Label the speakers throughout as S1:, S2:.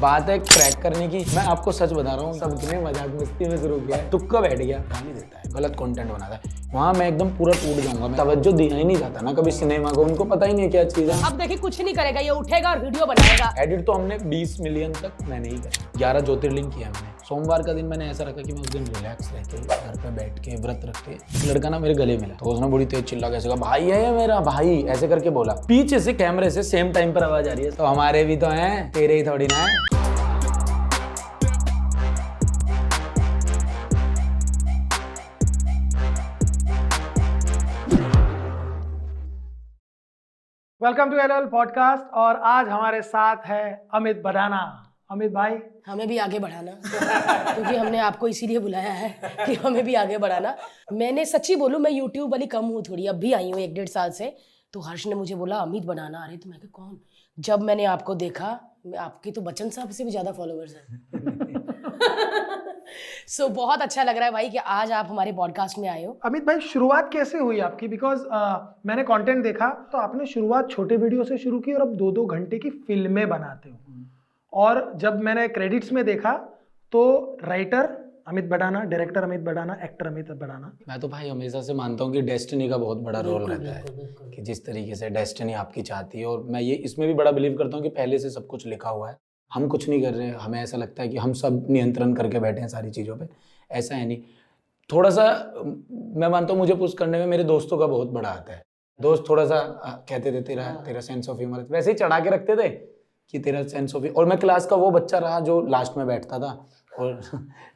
S1: बात है क्रैक करने की। मैं आपको सच बता रहा हूँ सबने मज़ाक मस्ती में शुरू किया तुक्का बैठ गया। गाली देता है गलत कंटेंट बनाता है। वहाँ मैं एकदम पूरा टूट जाऊँगा। मैं तवज्जो दिया ही नहीं जाता ना कभी सिनेमा को। उनको पता ही नहीं है क्या चीज़ है।
S2: अब देखिए कुछ नहीं करेगा। ये उठेगा और वीडियो बनाएगा।
S1: एडिट तो हमने 20 मिलियन तक मैंने ही करा। ग्यारह ज्योतिर्लिंग किया मैंने सोमवार का दिन मैंने ऐसा रखा कि मैं उस दिन रिलैक्स रह के घर पे बैठ के व्रत रख के एक लड़का ना मेरे गले मिला। तो उसने बड़ी तेज चिल्ला कैसे कहा, भाई है मेरा भाई, ऐसे करके बोला। पीछे से कैमरे से सेम टाइम पर आवाज़ आ रही है। तो हमारे भी तो हैं, तेरे ही थोड़ी ना
S3: वेलकम टू एल पॉडकास्ट और आज हमारे साथ है अमित बदाना अमित भाई।
S2: हमें भी आगे बढ़ाना। क्योंकि हमने आपको इसीलिए बुलाया है कि हमें भी आगे बढ़ाना। मैंने सच्ची बोलूँ मैं यूट्यूब वाली कम हूँ थोड़ी अब भी आई हूँ एक डेढ़ साल से। तो हर्ष ने मुझे बोला अमित बनाना। अरे तो मैं कहा कौन? जब मैंने आपको देखा आपकी तो बच्चन साहब से भी ज़्यादा फॉलोअर्स हैं। सो so, बहुत अच्छा लग रहा है भाई कि आज आप हमारे पॉडकास्ट में आए हो।
S3: अमित भाई शुरुआत कैसे हुई आपकी? बिकॉज़ uh, मैंने कंटेंट देखा तो आपने शुरुआत छोटे वीडियो से शुरू की और अब दो दो घंटे की फ़िल्में बनाते हो। और जब मैंने क्रेडिट्स में देखा तो writer Amit Badana director Amit Badana actor Amit Badana
S1: मैं तो भाई हमेशा से मानता हूँ कि डेस्टिनी का बहुत बड़ा रोल रहता है कि जिस तरीके से डेस्टिनी आपकी चाहती है। और मैं ये इसमें भी बड़ा बिलीव करता हूँ कि पहले से सब कुछ लिखा हुआ है। हम कुछ नहीं कर रहे हैं हमें ऐसा लगता है कि हम सब नियंत्रण करके बैठे हैं सारी चीज़ों पर ऐसा है नहीं। थोड़ा सा मैं मानता हूँ मुझे पुश करने में मेरे दोस्तों का बहुत बड़ा हाथ है। दोस्त थोड़ा सा कहते थे तेरा तेरा सेंस ऑफ़ ह्यूमर वैसे ही चढ़ा के रखते थे। कि तेरा सेंस ऑफ़ और मैं क्लास का वो बच्चा रहा जो लास्ट में बैठता था। और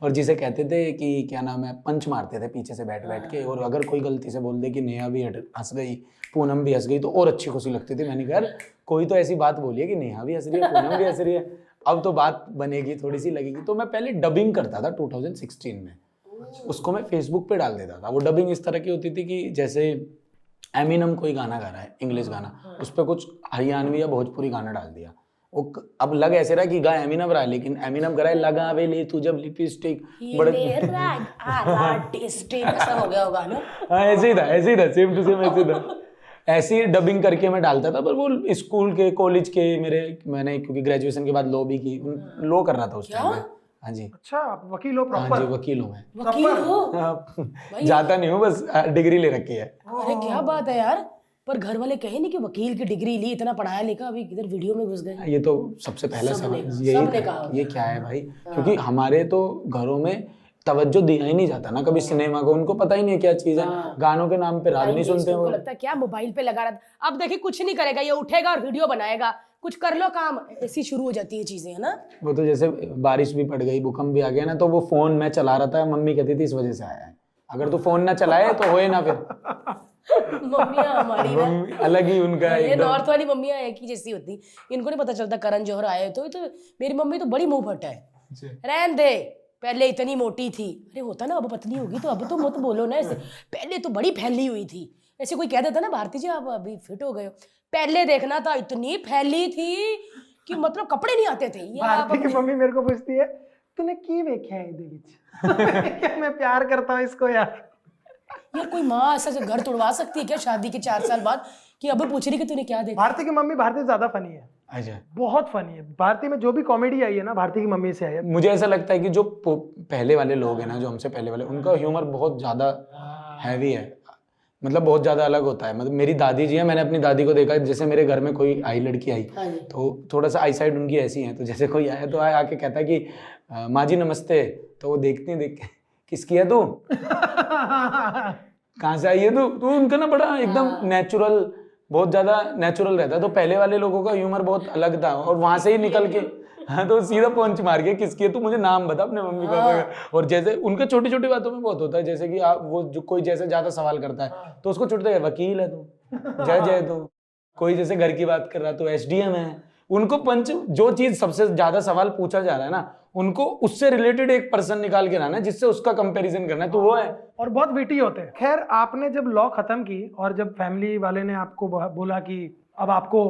S1: और जिसे कहते थे कि क्या नाम है पंच मारते थे पीछे से बैठ बैठ के। और अगर कोई गलती से बोल दे कि नेहा भी हंस गई पूनम भी हंस गई तो और अच्छी खुशी लगती थी। मैंने कहा कोई तो ऐसी बात बोली है कि नेहा भी हंस रही है पूनम भी हंस रही है। अब तो बात बनेगी थोड़ी सी लगेगी। तो मैं पहले डबिंग करता था 2016 में। उसको मैं फेसबुक पे डाल देता था। वो डबिंग इस तरह की होती थी कि जैसे एमिनम कोई गाना गा रहा है इंग्लिश गाना उस पर कुछ हरियाणवी या भोजपुरी गाना डाल दिया। वो अब लग ऐसे रहा कि गा एमिनम रहा है लेकिन एमिनम करा है लगा वे ले तू जब लिपस्टिक बड़े
S2: ऐसा हो गया होगा ना?
S1: हाँ ऐसे ही था ऐसे ही था सेम टू सेम ऐसे ही था। ऐसे ही डबिंग करके मैं डालता था पर वो स्कूल के कॉलेज के मेरे मैंने क्योंकि ग्रेजुएशन के बाद लॉ भी की लॉ कर रहा था उस टाइम में। हाँ जी।
S3: अच्छा आप वकील हो प्रॉपर
S1: हाँ जी वकील हूँ मैं।
S2: वकील हो?
S1: हाँ, जाता नहीं हूँ बस डिग्री ले रखी है।
S2: अरे क्या बात है यार। पर घर वाले कहे नहीं कि वकील की डिग्री ली इतना पढ़ाया लिखा अभी किधर वीडियो में घुस गए।
S1: ये तो सबसे पहला सवाल यही
S2: कहा।
S1: ये क्या है भाई? क्योंकि हमारे तो घरों में तवज्जो दिया ही नहीं जाता ना कभी सिनेमा को उनको पता ही नहीं क्या चीज़ है। गानों के नाम पे राग नहीं सुनते वो।
S2: लगता है क्या मोबाइल पे लगा रहा। अब देखिए कुछ नहीं करेगा ये उठेगा और वीडियो बनाएगा। कुछ कर लो काम ऐसी शुरू हो जाती है चीज़ें है ना?
S1: वो तो जैसे बारिश भी पड़ गई भूकंप भी आ गया ना तो वो फ़ोन मैं चला रहा था मम्मी कहती थी इस वजह से आया है। अगर तू फ़ोन ना चलाए तो होए ना फिर। अलग ही उनका
S2: ये नॉर्थ वाली मम्मी एक ही जैसी होती। इनको नहीं पता चलता करण जौहर आए तो तो मेरी मम्मी तो बड़ी मुँह फट है रहन दे पहले इतनी मोटी थी। अरे होता ना अब पतली होगी तो अब तो मत बोलो ना ऐसे। पहले तो बड़ी फैली हुई थी। ऐसे कोई कह देता ना भारती जी आप अभी फिट हो गए हो। पहले देखना था इतनी फैली थी कि मतलब कपड़े नहीं आते थे।
S3: भारती की मम्मी मेरे को पूछती है तूने की देखा है मैं प्यार करता हूँ इसको यार?
S2: यार कोई माँ ऐसा जो घर तोड़वा सकती है क्या शादी के चार साल बाद? कि अब पूछ रही कि तूने क्या देखा?
S3: भारती की मम्मी भारती ज़्यादा फनी है।
S1: अच्छा।
S3: बहुत फनी है। भारती में जो भी कॉमेडी आई है ना भारती की मम्मी से आई है।
S1: मुझे ऐसा लगता है कि जो पहले वाले लोग हैं ना जो हमसे पहले वाले उनका ह्यूमर बहुत ज़्यादा हैवी है। मतलब बहुत ज़्यादा अलग होता है। मतलब मेरी दादी जी है मैंने अपनी दादी को देखा जैसे मेरे घर में कोई आई लड़की आई
S2: हाँ
S1: तो थोड़ा सा आई साइड उनकी ऐसी है तो जैसे कोई आया तो आया आके कहता है कि माँ जी नमस्ते। तो वो देखती देख के किसकी है तू? कहाँ से आई है? तू तो उनका ना बड़ा एकदम नेचुरल बहुत ज़्यादा नेचुरल रहता है। तो पहले वाले लोगों का ह्यूमर बहुत अलग था और वहाँ से ही निकल के हाँ तो सीधा पंच मार के किसकी है? तू मुझे नाम बता अपने मम्मी पापा का। और जैसे उनके छोटी छोटी बातों में बहुत होता है जैसे कि आप वो जो कोई जैसे ज़्यादा सवाल करता है तो उसको छुटते वकील है तू जय जय तू कोई जैसे घर की बात कर रहा तो एस है। उनको पंच जो चीज़ सबसे ज़्यादा सवाल पूछा जा रहा है ना उनको उससे रिलेटेड एक पर्सन निकाल के लाना है जिससे उसका कंपैरिजन करना है तो वो है।
S3: और बहुत विटी होते हैं। खैर आपने जब लॉ खत्म की और जब फैमिली वाले ने आपको बोला कि अब आपको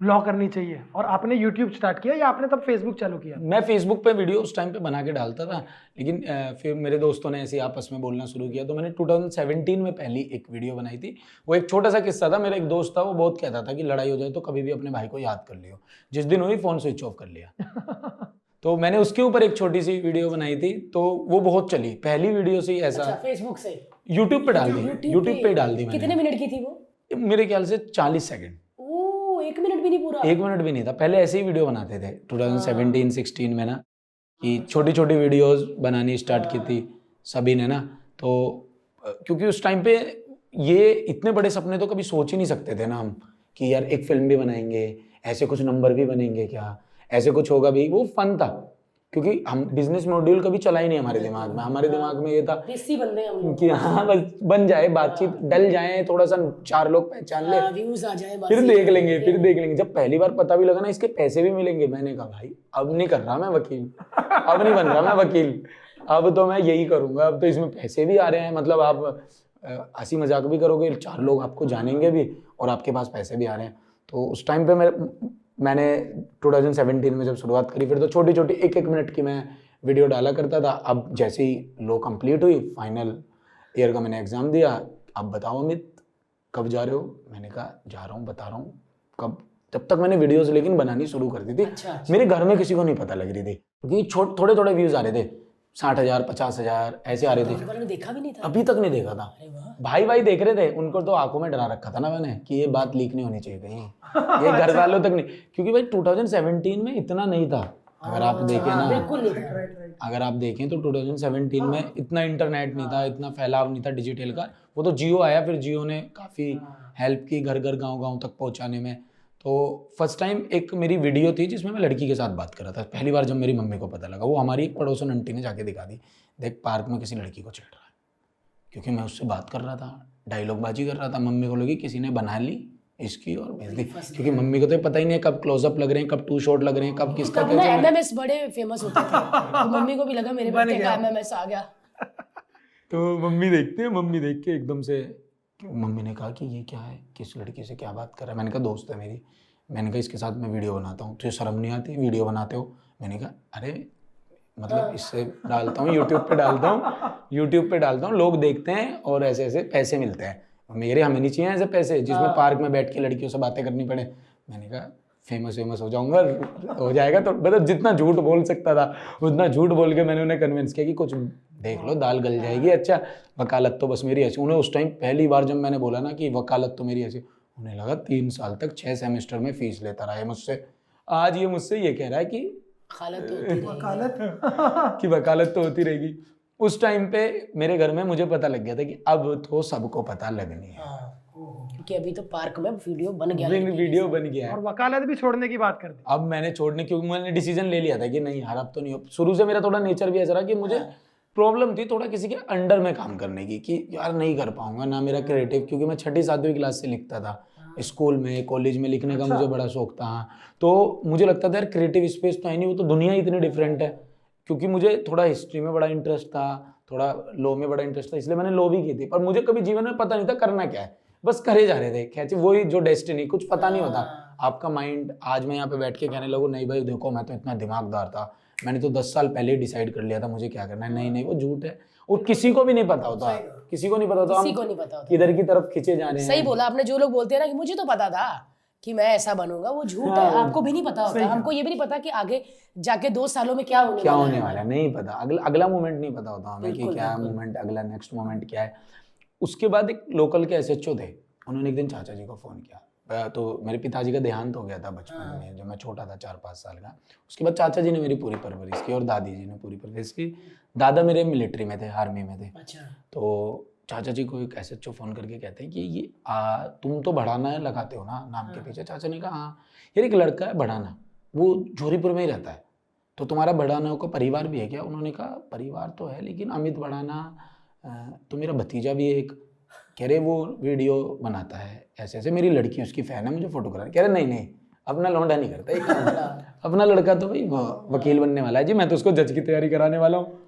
S3: लॉ करनी चाहिए और आपने यूट्यूब स्टार्ट किया या आपने तब फेसबुक चालू किया?
S1: मैं फेसबुक पे वीडियो उस टाइम पे बना के डालता था लेकिन फिर मेरे दोस्तों ने ऐसे आपस में बोलना शुरू किया तो मैंने 2017 में पहली एक वीडियो बनाई थी। वो एक छोटा सा किस्सा था मेरा एक दोस्त था वो बहुत कहता था कि लड़ाई हो जाए तो कभी भी अपने भाई को याद कर लियो। जिस दिन हुई फ़ोन स्विच ऑफ़ कर लिया। तो मैंने उसके ऊपर एक छोटी सी वीडियो बनाई थी तो वो बहुत चली। पहली वीडियो से ही
S2: अच्छा फेसबुक से?
S1: यूट्यूब पे डाल दी। यूट्यूब पे? डाल दी
S2: कितने मिनट की थी वो?
S1: मेरे ख्याल से चालीस सेकंड
S2: एक मिनट भी नहीं पूरा?
S1: एक मिनट भी नहीं था। पहले ऐसे ही वीडियो बनाते थे। 2017 16 में ना कि छोटी छोटी वीडियोस बनानी स्टार्ट की थी सभी ने ना। तो क्योंकि उस टाइम पे ये इतने बड़े सपने तो कभी सोच ही नहीं सकते थे ना हम कि यार एक फ़िल्म भी बनाएँगे ऐसे कुछ नंबर भी बनेंगे क्या? ऐसे कुछ होगा भी वो फन था। क्योंकि हम बिज़नेस मॉड्यूल कभी चला ही नहीं हमारे दिमाग में। हमारे दिमाग में ये था
S2: बंदे हम
S1: कि हाँ बस बन जाए बातचीत डल जाए थोड़ा सा चार लोग पहचान ले।
S2: आ जाए
S1: फिर देख लेंगे फिर देख लेंगे। जब पहली बार पता भी लगा ना इसके पैसे भी मिलेंगे मैंने कहा भाई अब नहीं कर रहा मैं वकील। अब नहीं बन रहा मैं वकील। अब तो मैं यही करूँगा। अब तो इसमें पैसे भी आ रहे हैं। मतलब आप हँसी मज़ाक भी करोगे चार लोग आपको जानेंगे भी और आपके पास पैसे भी आ रहे हैं। तो उस टाइम पे मैं मैंने 2017 में जब शुरुआत करी फिर तो छोटी छोटी एक एक मिनट की मैं वीडियो डाला करता था। अब जैसे ही लो कंप्लीट हुई फाइनल ईयर का मैंने एग्ज़ाम दिया अब बताओ अमित कब जा रहे हो? मैंने कहा जा रहा हूँ बता रहा हूँ कब? तब तक मैंने वीडियोस लेकिन बनानी शुरू कर दी थी।
S2: अच्छा अच्छा।
S1: मेरे घर में किसी को नहीं पता लग रही थी क्योंकि छोटे थोड़े थोड़े व्यूज़ आ रहे थे। साठ हज़ार पचास हज़ार ऐसे आ रहे थे।
S2: घर देखा भी नहीं था।
S1: अभी तक नहीं देखा था। भाई भाई देख रहे थे उनको तो आँखों में डरा रखा था ना मैंने कि ये बात लीक नहीं होनी चाहिए कहीं। ये घर वालों तक नहीं क्योंकि भाई 2017 में इतना नहीं था। अगर आप देखें
S2: हाँ,
S1: ना
S2: बिल्कुल
S1: अगर आप देखें तो 2017 में इतना इंटरनेट नहीं था इतना फैलाव नहीं था डिजिटल का। वो तो जियो आया फिर जियो ने काफ़ी हेल्प की घर घर गाँव गाँव तक पहुँचाने में। तो फ़र्स्ट टाइम एक मेरी वीडियो थी जिसमें मैं लड़की के साथ बात कर रहा था। पहली बार जब मेरी मम्मी को पता लगा वो हमारी एक पड़ोसन आंटी ने जाके दिखा दी देख पार्क में किसी लड़की को छेड़ रहा है। क्योंकि मैं उससे बात कर रहा था डायलॉग बाजी कर रहा था। मम्मी को लगी किसी ने बना ली इसकी और भेज दी। क्योंकि मम्मी को तो पता ही नहीं है कब क्लोजअप लग रहे हैं कब टू शॉट लग रहे हैं कब किसका क्या।
S2: एमएमएस बड़े फ़ेमस होते थे। तो मम्मी को भी लगा मेरे बेटे का एमएमएस आ गया।
S1: तो मम्मी देखते हैं मम्मी देख के एकदम से मम्मी ने कहा कि ये क्या है? किस लड़की से क्या बात कर रहा है? मैंने कहा दोस्त है मेरी। मैंने कहा इसके साथ मैं वीडियो बनाता हूँ। तुझे शर्म नहीं आती? वीडियो बनाते हो? मैंने कहा अरे मतलब इससे डालता हूँ यूट्यूब पे डालता हूँ यूट्यूब पे डालता हूँ लोग देखते हैं और ऐसे ऐसे पैसे मिलते हैं। मेरे हमें नहीं चाहिए ऐसे पैसे जिसमें पार्क में बैठ के लड़कियों से बातें करनी पड़े? मैंने कहा फ़ेमस फ़ेमस हो जाऊँगा। हो जाएगा तो मतलब जितना झूठ बोल सकता था उतना झूठ बोल के मैंने उन्हें कन्विंस किया कि कुछ देख लो दाल गल जाएगी। अच्छा वकालत तो बस मेरी ऐसी। उन्हें उस टाइम पहली बार जब मैंने बोला ना कि वकालत तो मेरी ऐसी उन्हें लगा तीन साल तक छः सेमेस्टर में फ़ीस लेता रहा है मुझसे। आज ये मुझसे ये कह रहा है कि
S2: खालत तो
S3: वकालत?
S1: कि वकालत तो होती रहेगी। उस टाइम पे मेरे घर में मुझे पता लग गया था कि अब तो सबको पता लगनी है।
S2: हाँ, क्योंकि अभी तो पार्क में वीडियो बन गया
S1: वीडियो बन गया है।
S3: और वकालत भी छोड़ने की बात कर दी।
S1: अब मैंने छोड़ने क्योंकि मैंने डिसीज़न ले लिया था कि नहीं यार अब तो नहीं हो। शुरू से मेरा थोड़ा नेचर भी ऐसा रहा कि मुझे प्रॉब्लम थी थोड़ा किसी के अंडर में काम करने की कि यार नहीं कर पाऊँगा ना मेरा क्रिएटिव क्योंकि मैं छठी सातवीं क्लास से लिखता था। स्कूल में कॉलेज में लिखने का मुझे बड़ा शौक था तो मुझे लगता था यार क्रिएटिव स्पेस तो है नहीं वो तो दुनिया ही इतनी डिफरेंट है। क्योंकि मुझे थोड़ा हिस्ट्री में बड़ा इंटरेस्ट था थोड़ा लॉ में बड़ा इंटरेस्ट था इसलिए मैंने लॉ भी की थी। पर मुझे कभी जीवन में पता नहीं था करना क्या है। बस करे जा रहे थे। कैसे वही जो डेस्टिनी कुछ पता नहीं होता। आपका माइंड आज मैं यहाँ पे बैठ के कहने लगूँ नहीं भाई देखो मैं तो इतना दिमागदार था। मैंने तो दस साल पहले ही डिसाइड कर लिया था मुझे क्या करना है? नहीं नहीं वो झूठ है। और किसी को भी नहीं पता होता। किसी को नहीं पता होता।
S2: किसी को नहीं पता होता।
S1: किधर की तरफ़ खींचे जा रहे हैं।
S2: सही बोला आपने जो लोग बोलते हैं ना कि मुझे तो पता था कि मैं ऐसा बनूँगा वो झूठ
S1: हाँ,
S2: है। आपको भी नहीं पता होता। हमको ये भी नहीं पता कि आगे जाके दो सालों में क्या होने
S1: क्या होने वाला है? नहीं पता। अगला अगला मोमेंट नहीं पता होता हमें कि क्या। मोमेंट अगला नेक्स्ट मोमेंट क्या है। उसके बाद एक लोकल के एसएचओ थे। उन्होंने एक दिन चाचा जी को फ़ोन किया। तो मेरे पिताजी का देहांत हो गया था बचपन
S2: हाँ।
S1: में जब मैं छोटा था चार पाँच साल का। उसके बाद चाचा जी ने मेरी पूरी परवरिश की और दादी जी ने पूरी परवरिश की। दादा मेरे मिलिट्री में थे आर्मी में थे।
S2: अच्छा।
S1: तो चाचा जी को एक एस एच फ़ोन करके कहते हैं कि ये आ, तुम तो बढ़ाना है लगाते हो ना नाम के पीछे? चाचा ने कहा हाँ यार एक लड़का है बढ़ाना वो जोरीपुर में ही रहता है। तो तुम्हारा बढ़ाना का परिवार भी है क्या? उन्होंने कहा परिवार तो है लेकिन अमित बढ़ाना तो मेरा भतीजा भी एक कह रहे वो वीडियो बनाता है ऐसे ऐसे मेरी लड़की उसकी फ़ैन है मुझे फ़ोटो करा कह रहे नहीं नहीं अपना लौंडा नहीं करता एक अपना लड़का तो भाई वकील बनने वाला है। जी मैं तो उसको जज की तैयारी कराने वाला हूँ।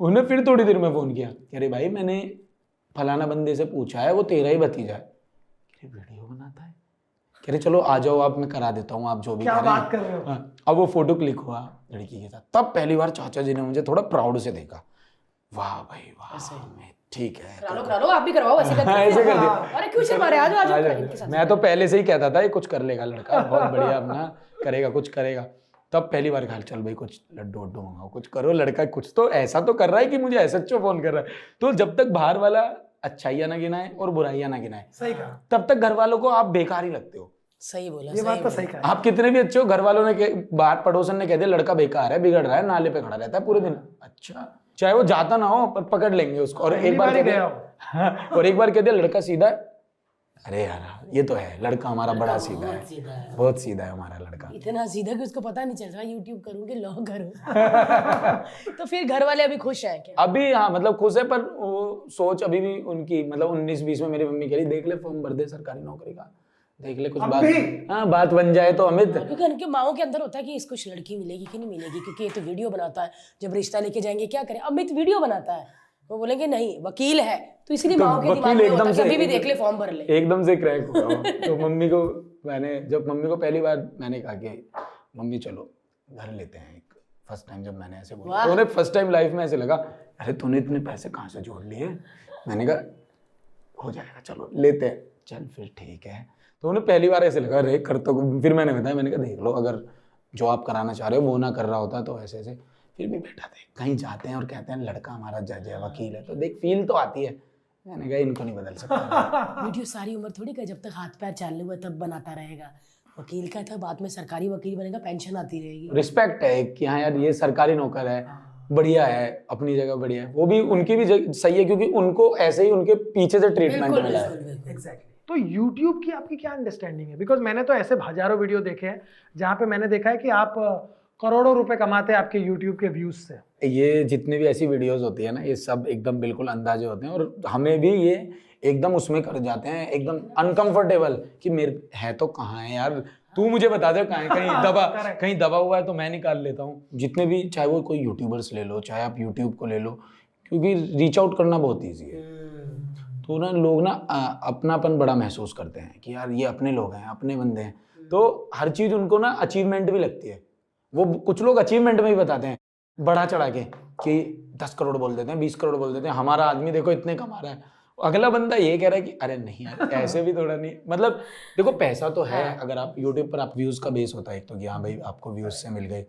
S1: उन्हें फिर थोड़ी देर में फ़ोन किया कह रहे भाई मैंने फलाना बंदे से पूछा है वो तेरा ही भतीजा है। कह रहे वीडियो बनाता है? कह रहे चलो आ जाओ आप मैं करा देता हूँ आप जो भी
S3: क्या बात कर रहे हो?
S1: हाँ, अब वो फ़ोटो क्लिक हुआ लड़की के साथ। तब पहली बार चाचा जी ने मुझे थोड़ा प्राउड से देखा। वाह भाई वाह मैं ठीक है
S2: करा लो करा लो आप भी करवाओ ऐसे करके
S1: हाँ, ऐसे कर दिया
S2: अरे क्यों शर्मा रहे आ जाओ आ जाओ।
S1: मैं तो पहले से ही कहता था ये कुछ कर लेगा लड़का बहुत बढ़िया अपना करेगा कुछ करेगा। तब पहली बार कहा चल भाई कुछ लड्डू वड्डू मंगाओ कुछ करो लड़का कुछ तो ऐसा तो कर रहा है कि मुझे ऐसा फ़ोन कर रहा है? तो जब तक बाहर वाला अच्छाइयाँ ना गिनाए और बुराइयाँ ना गिनाए
S3: सही कहा।
S1: तब तक घर वालों को आप बेकार ही लगते हो।
S2: सही बोला
S3: ये बात तो सही कहा।
S1: आप कितने भी अच्छे हो घर वालों ने बाहर पड़ोसन ने कह दिया लड़का बेकार है बिगड़ रहा है नाले पे खड़ा रहता है पूरे दिन। अच्छा चाहे वो जाता ना हो पर पकड़ लेंगे उसको। और एक बार
S3: बार ही
S1: और एक बार कह दिया लड़का सीधा है। अरे यार ये तो है लड़का हमारा बड़ा सीधा है।
S2: बहुत सीधा है।
S1: बहुत सीधा है हमारा लड़का।
S2: इतना सीधा कि उसको पता नहीं चल रहा यूट्यूब करूँ कि लॉग करूँ। तो फिर घर वाले अभी खुश हैं क्या?
S1: अभी हाँ मतलब खुश है पर वो सोच अभी भी उनकी मतलब उन्नीस बीस में मेरी मम्मी कह रही देख ले फॉर्म भर दे सरकारी नौकरी का। देख ले कुछ बात। हाँ बात बन जाए तो अमित।
S2: क्योंकि उनके माओ के अंदर होता है कि इसको लड़की मिलेगी कि नहीं मिलेगी क्योंकि ये तो वीडियो बनाता है। जब रिश्ता लेके जाएँगे क्या करें? अमित वीडियो बनाता है। वो बोलेंगे नहीं वकील है। तो इसलिए माओ के दिमाग में होता है भी देख ले फॉर्म भर ले।
S1: एकदम से क्रैक हुआ वो। तो मम्मी को मैंने जब मम्मी को पहली बार मैंने कहा कि मम्मी चलो घर लेते हैं एक। फ़र्स्ट टाइम जब मैंने ऐसे बोला तो उन्हें फ़र्स्ट टाइम लाइफ में ऐसे लगा अरे तूने इतने पैसे कहाँ से जोड़ लिए? मैंने कहा हो जाएगा चलो लेते हैं। चल फिर ठीक है। तो उन्हें पहली बार ऐसे लगा अरे कर तो फिर मैंने बताया मैंने कहा देख लो अगर जो आप कराना चाह रहे हो वो ना कर रहा होता तो ऐसे ऐसे। फिर भी बेटा थे कहीं जाते हैं और कहते हैं लड़का हमारा जज है वकील है। तो देख फील तो आती है। मैंने कहा इनको नहीं बदल सकता।
S2: वीडियो सारी उम्र थोड़ी कर जब तक हाथ पैर चालू हुआ तब बनाता रहेगा। वकील का था बाद में सरकारी वकील बनेगा पेंशन आती रहेगी।
S1: रिस्पेक्ट है कि हाँ यार ये सरकारी नौकर है बढ़िया है अपनी जगह बढ़िया है। वो भी उनकी भी सही है क्योंकि उनको ऐसे ही उनके पीछे से ट्रीटमेंट मिला है।
S3: एग्जैक्टली तो YouTube की आपकी क्या अंडरस्टैंडिंग है? बिकॉज़ मैंने तो ऐसे हज़ारों वीडियो देखे हैं जहाँ पे मैंने देखा है कि आप करोड़ों रुपए कमाते हैं आपके YouTube के व्यूज़ से।
S1: ये जितनी भी ऐसी वीडियोस होती है ना ये सब एकदम बिल्कुल अंदाजे होते हैं और हमें भी ये एकदम उसमें कर जाते हैं एकदम अनकंफर्टेबल कि मेरे है तो कहाँ है यार? तू मुझे बता दे कहाँ कहीं दबा कहीं दबा हुआ है तो मैं निकाल लेता हूँ। जितने भी चाहे वो कोई यूट्यूबर्स ले लो चाहे आप यूट्यूब को ले लो क्योंकि रीच आउट करना बहुत ईजी है। तो ना लोग ना अपनापन बड़ा महसूस करते हैं कि यार ये अपने लोग हैं अपने बंदे हैं। तो हर चीज़ उनको ना अचीवमेंट भी लगती है। वो कुछ लोग अचीवमेंट में भी बताते हैं बढ़ा चढ़ा के कि दस करोड़ बोल देते हैं बीस करोड़ बोल देते हैं हमारा आदमी देखो इतने कमा रहा है। अगला बंदा ये कह रहा है कि अरे नहीं यार ऐसे भी थोड़ा नहीं। मतलब देखो पैसा तो है अगर आप यूट्यूब पर आप व्यूज़ का बेस होता है एक तो कि हाँ भाई आपको व्यूज़ से मिल गए।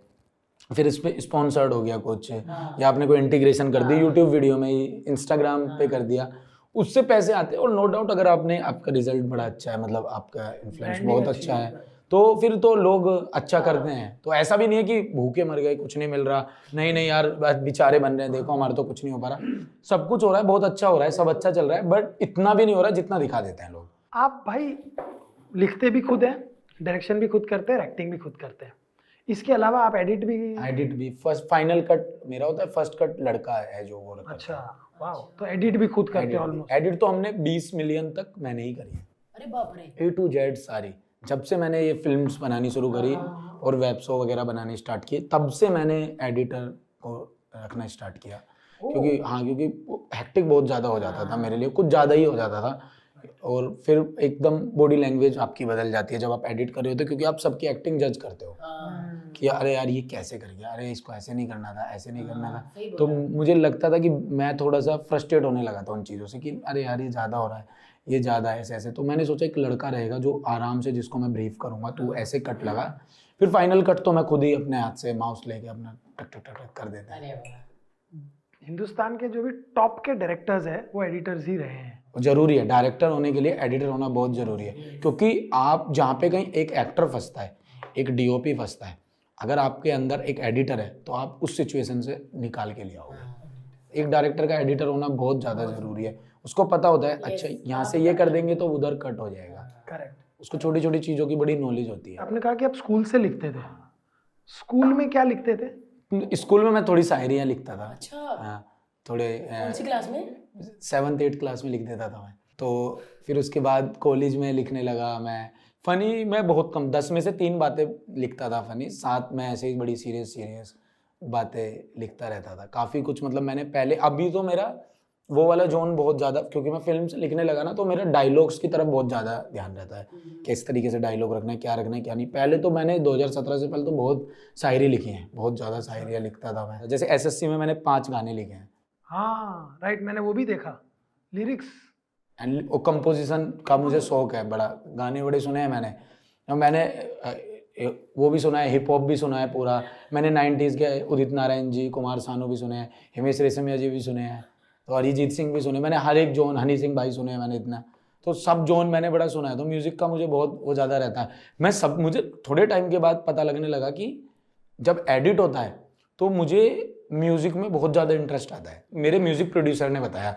S1: फिर इस पे स्पॉन्सर्ड हो गया कुछ या आपने कोई इंटीग्रेशन कर दी यूट्यूब वीडियो में ही इंस्टाग्राम पे कर दिया। उससे पैसे आते हैं। और नो डाउट अगर आपने आपका रिज़ल्ट बड़ा अच्छा है मतलब आपका इन्फ्लुएंस बहुत
S3: अच्छा है।
S1: है तो फिर तो लोग अच्छा करते हैं। तो ऐसा भी नहीं है कि भूखे मर गए कुछ नहीं मिल रहा नहीं नहीं यार बेचारे बन रहे हैं देखो हमारा तो कुछ नहीं हो पा रहा। सब कुछ हो रहा है बहुत अच्छा हो रहा है सब अच्छा चल रहा है बट इतना भी नहीं हो रहा है जितना दिखा देते हैं लोग।
S3: आप भाई लिखते भी खुद हैं डायरेक्शन भी खुद करते हैं एक्टिंग भी खुद करते हैं। इसके अलावा आप एडिट भी
S1: एडिट भी। फ़र्स्ट फाइनल कट मेरा होता है फ़र्स्ट कट लड़का है जो वो
S3: अच्छा। तो एडिट भी खुद करते हैं ऑलमोस्ट
S1: एडिट तो हमने 20 मिलियन तक मैंने ही करी।
S2: अरे बाप रे।
S1: ए टू जेड सारी। जब से मैंने ये फिल्म्स बनानी शुरू करी और वेब शो वगैरह बनाने स्टार्ट किए तब से मैंने एडिटर को रखना स्टार्ट किया। क्योंकि हाँ क्योंकि हैक्टिक बहुत ज़्यादा हो जाता था मेरे लिए कुछ ज़्यादा ही हो जाता था। और फिर एकदम बॉडी लैंग्वेज आपकी बदल जाती है जब आप एडिट कर रहे होते हो क्योंकि आप सबकी एक्टिंग जज करते हो।
S2: हाँ,
S1: कि अरे यार ये कैसे कर गया? अरे इसको ऐसे नहीं करना था ऐसे नहीं करना था। तो मुझे लगता था कि मैं थोड़ा सा फ्रस्ट्रेट होने लगा था उन चीज़ों से कि अरे यार ये ज़्यादा हो रहा है ये ज़्यादा है ऐसे ऐसे। तो मैंने सोचा एक लड़का रहेगा जो आराम से जिसको मैं ब्रीफ करूँगा तो ऐसे कट लगा। फिर फाइनल कट तो मैं खुद ही अपने हाथ से माउस लेके अपना टक टक टक टक कर देता। है
S3: हिंदुस्तान के जो भी टॉप के डायरेक्टर्स हैं वो एडिटर्स ही रहे हैं।
S1: ज़रूरी है डायरेक्टर होने के लिए एडिटर होना बहुत ज़रूरी है क्योंकि आप जहाँ पे कहीं एक एक्टर फंसता है एक डीओपी फंसता है अगर आपके अंदर एक एडिटर है तो आप उस सिचुएशन से निकाल के लिए आओगे एक डायरेक्टर का एडिटर होना बहुत ज़्यादा ज़रूरी है। उसको पता होता है अच्छा यहाँ से ये कर देंगे तो उधर कट हो जाएगा।
S3: करेक्ट
S1: उसको छोटी छोटी चीज़ों की बड़ी नॉलेज होती है।
S3: आपने कहा कि आप स्कूल से लिखते थे। स्कूल में क्या लिखते थे?
S1: स्कूल में मैं थोड़ी शायरियाँ लिखता था।
S2: अच्छा।
S1: हाँ, थोड़े
S2: क्लास में?
S1: सेवन्थ एट क्लास में लिख देता था मैं। तो फिर उसके बाद कॉलेज में लिखने लगा मैं। फ़नी मैं बहुत कम दस में से तीन बातें लिखता था फ़नी सात में ऐसे ही बड़ी सीरियस सीरियस बातें लिखता रहता था। काफ़ी कुछ मतलब मैंने पहले अभी तो मेरा वो वाला जोन बहुत ज़्यादा क्योंकि मैं फ़िल्म लिखने लगा ना तो मेरा डायलॉग्स की तरफ़ बहुत ज़्यादा ध्यान रहता है। किस तरीके से डायलॉग रखना है क्या रखना है क्या नहीं। पहले तो मैंने 2017 से पहले तो बहुत शायरी लिखी हैं बहुत ज़्यादा शायरियाँ लिखता था मैं। जैसे एसएससी में मैंने पाँच गाने लिखे हैं।
S3: हाँ राइट मैंने वो भी देखा। लिरिक्स
S1: एंड कंपोजिशन का मुझे शौक है बड़ा। गाने बड़े सुने हैं मैंने। मैंने वो भी सुना है हिप हॉप भी सुना है पूरा। मैंने नाइन्टीज़ के उदित नारायण जी कुमार सानू भी सुने हैं हिमेश रेशमिया जी भी सुने हैं। तो अरिजीत सिंह भी सुने मैंने हर एक जोन हनी सिंह भाई सुने मैंने इतना। तो सब जोन मैंने बड़ा सुना है तो म्यूज़िक का मुझे बहुत वो ज़्यादा रहता है। मैं सब मुझे थोड़े टाइम के बाद पता लगने लगा कि जब एडिट होता है तो मुझे म्यूज़िक में बहुत ज़्यादा इंटरेस्ट आता है। मेरे म्यूज़िक प्रोड्यूसर ने बताया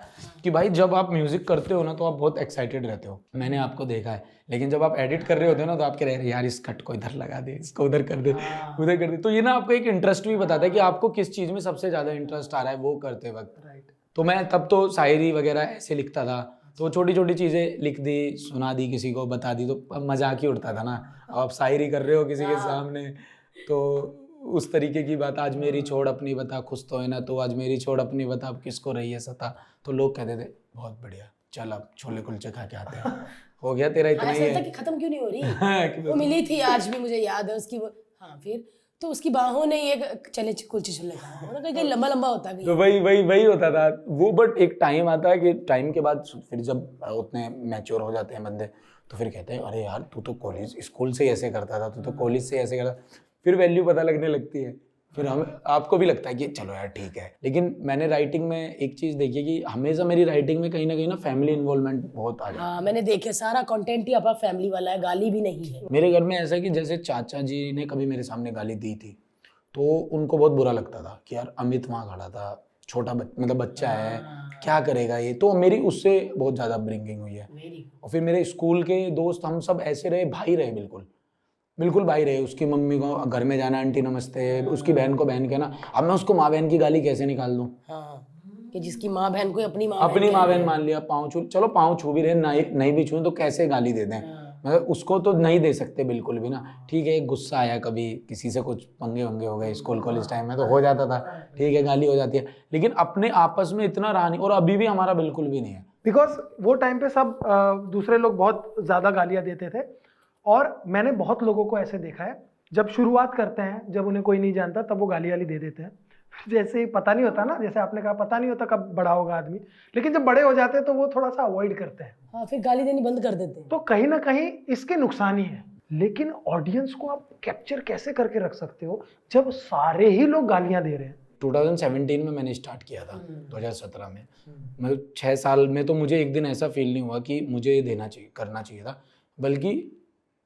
S1: कि भाई जब आप म्यूज़िक करते हो ना तो आप बहुत एक्साइटेड रहते हो। मैंने आपको देखा है लेकिन जब आप एडिट कर रहे होते हो ना तो आप कह रहे हैं यार इस कट को इधर लगा दे इसको उधर कर दे उधर कर दे। तो ये ना आपको एक इंटरेस्ट भी बताता है कि आपको किस चीज़ में सबसे ज़्यादा इंटरेस्ट आ रहा है वो करते वक्त।
S3: राइट
S1: तो मैं तब तो शायरी वगैरह ऐसे लिखता था। तो छोटी छोटी चीज़ें लिख दी सुना दी किसी को बता दी तो मज़ाक ही उड़ता था ना। अब आप शायरी कर रहे हो किसी के सामने तो उस तरीके की बात आज मेरी छोड़ अपनी बता खुश तो है ना तो? आज मेरी छोड़ अपनी बता अब किसको रही है सता तो लोग कहते थे बहुत बढ़िया चल अब छोले कुलचे खा के आते हैं। हो गया तेरा इतना ही है।
S2: खत्म क्यों नहीं हो रही?
S1: हाँ,
S2: वो मिली थी आज भी मुझे याद है उसकी वो हाँ फिर? तो उसकी बाहों ने ये चले कुलचे खाए। कहीं कहीं लंबा लंबा होता
S1: तो वही वही वही होता था। वो बट एक टाइम आता है कि टाइम के बाद फिर जब उतने मैच्योर हो जाते हैं बंदे तो फिर कहते हैं अरे यार तू तो कॉलेज स्कूल से ही ऐसे करता था तू तो कॉलेज से ऐसे करता फिर वैल्यू पता लगने लगती है। फिर हम आपको भी लगता है कि चलो यार ठीक है। लेकिन मैंने राइटिंग में एक चीज़ देखी है कि हमेशा मेरी राइटिंग में कहीं ना कहीं ना फैमिली इन्वॉल्वमेंट बहुत आ जाता है।
S2: हाँ मैंने देखे सारा कंटेंट ही अपना फैमिली वाला है गाली भी नहीं है।
S1: मेरे घर में ऐसा है कि जैसे चाचा जी ने कभी मेरे सामने गाली दी थी तो उनको बहुत बुरा लगता था कि यार अमित वहाँ खड़ा था छोटा बच, मतलब बच्चा है क्या करेगा ये? तो मेरी उससे बहुत ज़्यादा ब्रिंगिंग हुई है। और फिर मेरे स्कूल के दोस्त हम सब ऐसे रहे भाई रहे बिल्कुल। बिल्कुल भाई रहे उसकी मम्मी को घर में जाना आंटी नमस्ते उसकी बहन को बहन कहना अब मैं उसको माँ बहन की गाली कैसे निकाल दूँ?
S2: हाँ। कि जिसकी माँ बहन को अपनी माँ
S1: अपनी माँ बहन मान लिया पाँव छू चलो पाँव छू भी रहे नहीं नहीं भी छू तो कैसे गाली दे दें? मतलब उसको तो नहीं दे सकते बिल्कुल भी ना। ठीक है एक गुस्सा आया कभी किसी से कुछ पंगे वंगे हो गए स्कूल कॉलेज टाइम में तो हो जाता था। ठीक है गाली हो जाती है। लेकिन अपने आपस में इतना रहा नहीं और अभी भी हमारा बिल्कुल भी नहीं है।
S3: बिकॉज़ वो टाइम पे सब दूसरे लोग बहुत ज़्यादा गालियाँ देते थे। और मैंने बहुत लोगों को ऐसे देखा है जब शुरुआत करते हैं जब उन्हें कोई नहीं जानता तब वो गाली वाली दे देते हैं। जैसे ही पता नहीं होता ना जैसे आपने कहा पता नहीं होता कब बड़ा होगा आदमी लेकिन जब बड़े हो जाते हैं तो वो थोड़ा सा अवॉइड करते हैं।
S2: हाँ फिर गाली देनी बंद कर देते हैं।
S3: तो कहीं ना कहीं इसके नुकसान ही है। लेकिन ऑडियंस को आप कैप्चर कैसे करके रख सकते हो जब सारे ही लोग गालियाँ दे रहे हैं?
S1: 2017 में मैंने स्टार्ट किया था 2017 में। मतलब छः साल में तो मुझे एक दिन ऐसा फील नहीं हुआ कि मुझे ये देना चाहिए करना चाहिए था। बल्कि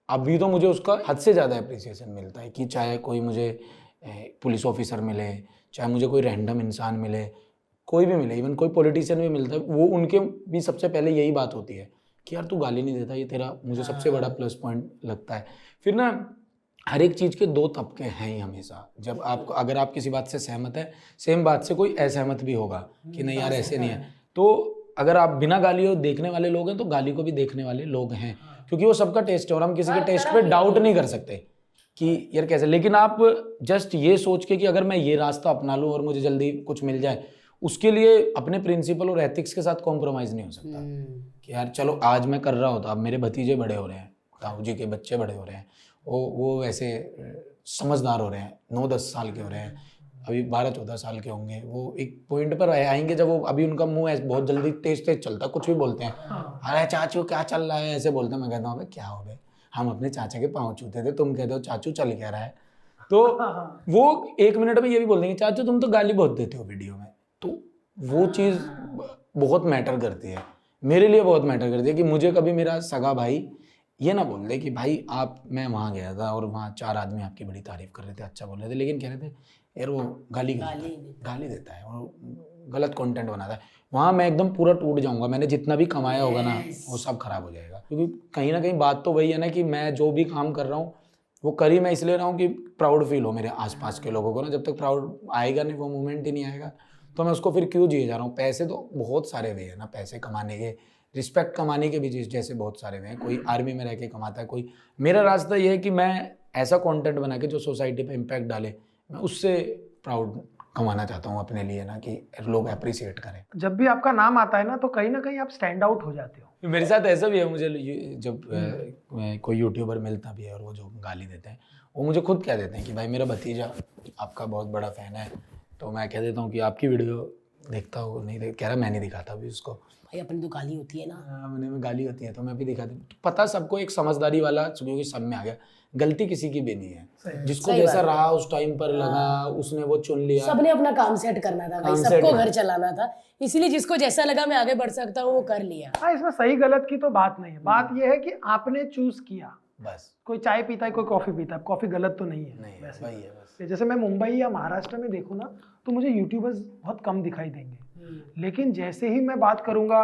S1: अभी तो मुझे उसका हद से ज़्यादा अप्रिसिएशन मिलता है कि चाहे कोई मुझे पुलिस ऑफिसर मिले चाहे मुझे कोई रैंडम इंसान मिले कोई भी मिले इवन कोई पॉलिटिशियन भी मिलता है वो उनके भी सबसे पहले यही बात होती है कि यार तू गाली नहीं देता ये तेरा मुझे सबसे बड़ा प्लस पॉइंट लगता है। फिर ना हर एक चीज़ के दो तबके हैं ही हमेशा। जब आप अगर आप किसी बात से सहमत है सेम बात से कोई असहमत भी होगा कि नहीं यार ऐसे नहीं है। तो अगर आप बिना गाली हो देखने वाले लोग हैं तो गाली को भी देखने वाले लोग हैं। क्योंकि वो सबका टेस्ट है और हम किसी के टेस्ट पे डाउट नहीं। कर सकते कि यार कैसे। लेकिन आप जस्ट ये सोच के कि अगर मैं ये रास्ता अपना लूँ और मुझे जल्दी कुछ मिल जाए उसके लिए अपने प्रिंसिपल और एथिक्स के साथ कॉम्प्रोमाइज़ नहीं हो सकता। कि यार चलो आज मैं कर रहा होता अब मेरे भतीजे बड़े हो रहे हैं ताऊ जी के बच्चे बड़े हो रहे हैं वो वो वैसे समझदार हो रहे हैं नौ दस साल के हो रहे हैं। अभी बारह चौदह साल के होंगे वो एक पॉइंट पर आए- आएँगे जब वो अभी उनका मुँह बहुत जल्दी तेज तेज चलता है कुछ भी बोलते हैं। अरे चाचू क्या चल रहा है? ऐसे बोलते हैं मैं कहता हूँ "अबे, क्या हो गए हम अपने चाचा के पाँव छूते थे तुम कहते हो चाचू चल क्या रहा है? तो वो एक मिनट में ये भी बोल देंगे चाचू तुम तो गाली बहुत देते हो वीडियो में। तो वो चीज़ बहुत मैटर करती है। मेरे लिए बहुत मैटर करती है कि मुझे कभी मेरा सगा भाई ये ना बोल दे कि भाई आप मैं वहाँ गया था और वहाँ चार आदमी आपकी बड़ी तारीफ़ कर रहे थे अच्छा बोल रहे थे। लेकिन कह रहे थे यार वो गाली है। गाली देता है और गलत कंटेंट बनाता है। वहाँ मैं एकदम पूरा टूट जाऊँगा। मैंने जितना भी कमाया होगा ना वो सब खराब हो जाएगा। क्योंकि कहीं ना कहीं बात तो वही है ना कि मैं जो भी काम कर रहा हूँ वो कर ही मैं इसलिए रहा हूँ कि प्राउड फील हो मेरे आसपास के लोगों को ना। जब तक प्राउड आएगा नहीं वो मोमेंट ही नहीं आएगा। तो मैं उसको फिर क्यों जिए जा रहा हूँ? पैसे तो बहुत सारे वे हैं ना। पैसे कमाने के रिस्पेक्ट कमाने के भी जिस जैसे बहुत सारे वे हैं। कोई आर्मी में रह के कमाता है कोई मेरा रास्ता ये है कि मैं ऐसा कंटेंट बना के जो सोसाइटी पे इम्पैक्ट डाले मैं उससे प्राउड कमाना चाहता हूँ अपने लिए ना कि लोग अप्रिसिएट करें।
S3: जब भी आपका नाम आता है ना तो कहीं ना कहीं आप स्टैंड आउट हो जाते हो।
S1: मेरे साथ ऐसा भी है मुझे जब कोई यूट्यूबर मिलता भी है और वो जो गाली देते हैं वो मुझे खुद कह देते हैं कि भाई मेरा भतीजा आपका बहुत बड़ा फ़ैन है। तो मैं कह देता हूँ कि आपकी वीडियो देखता हो नहीं देख कह रहा मैं नहीं दिखाता अभी उसको।
S2: भाई अपनी तो गाली होती है ना।
S1: हाँ, मैंने में गाली होती है तो मैं भी दिखा दी पता सबको एक समझदारी वाला क्योंकि सब में आ गया। गलती किसी की भी नहीं है। जिसको
S2: सही
S1: जैसा
S2: बात।
S1: रहा उस टाइम पर लगा उसने वो चुन लिया।
S2: सबने अपना काम सेट करना था भाई सबको घर चलाना था। इसीलिए जिसको जैसा लगा मैं आगे बढ़ सकता हूँ वो कर लिया।
S3: हाँ इसमें सही गलत की तो बात नहीं है। बात यह है कि आपने चूज़ किया।
S1: बस।
S3: कोई चाय पीता है कोई कॉफ़ी पीता है कॉफ़ी गलत तो नहीं है।
S1: नहीं है,
S3: वैसे
S1: वही है बस।
S3: जैसे मैं मुंबई या महाराष्ट्र में देखूँ ना तो मुझे यूट्यूबर्स बहुत कम दिखाई देंगे।
S2: हम्म।
S3: लेकिन जैसे ही मैं बात करूँगा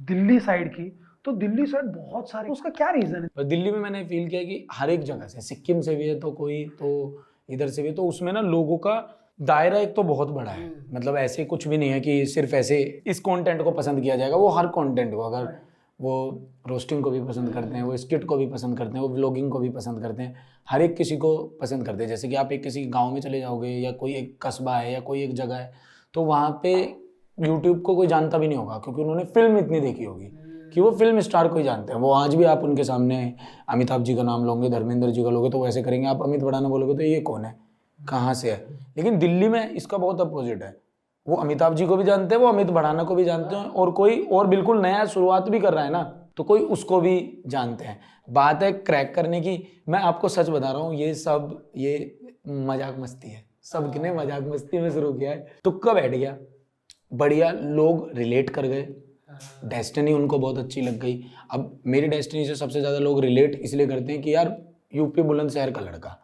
S3: दिल्ली साइड की तो दिल्ली साइड बहुत सारे उसका क्या रीजन है?
S1: दिल्ली में मैंने फील किया कि हर एक जगह से सिक्किम से भी है तो कोई तो इधर से भी तो उसमें ना लोगों का दायरा एक तो बहुत बड़ा है। मतलब ऐसे कुछ भी नहीं है कि सिर्फ़ ऐसे इस कंटेंट को पसंद किया जाएगा वो हर कंटेंट को अगर वो रोस्टिंग को भी पसंद करते हैं वो स्किट को भी पसंद करते हैं वो ब्लॉगिंग को भी पसंद करते हैं हर एक किसी को पसंद करते हैं। जैसे कि आप एक किसी गाँव में चले जाओगे या कोई एक कस्बा है या कोई एक जगह है तो वहाँ पे यूट्यूब को कोई जानता भी नहीं होगा क्योंकि उन्होंने फ़िल्म इतनी देखी होगी। कि वो फ़िल्म स्टार को ही जानते हैं। वो आज भी आप उनके सामने अमिताभ जी का नाम लोगे, धर्मेंद्र जी का लोगे तो वैसे करेंगे। आप अमित बड़ाना बोलोगे तो ये कौन है? कहाँ से है? लेकिन दिल्ली में इसका बहुत अपोजिट है। वो अमिताभ जी को भी जानते हैं, वो अमित बढ़ाना को भी जानते हैं और कोई और बिल्कुल नया शुरुआत भी कर रहा है ना तो कोई उसको भी जानते हैं। बात है क्रैक करने की। मैं आपको सच बता रहा हूँ, ये सब, ये मज़ाक मस्ती है। सबने मज़ाक मस्ती में शुरू किया है। तुक्का बैठ गया। बढ़िया, लोग रिलेट कर गए। डेस्टिनी उनको बहुत अच्छी लग गई। अब मेरी डेस्टिनी से सबसे ज़्यादा लोग रिलेट इसलिए करते हैं कि यार यूपी बुलंदशहर का लड़का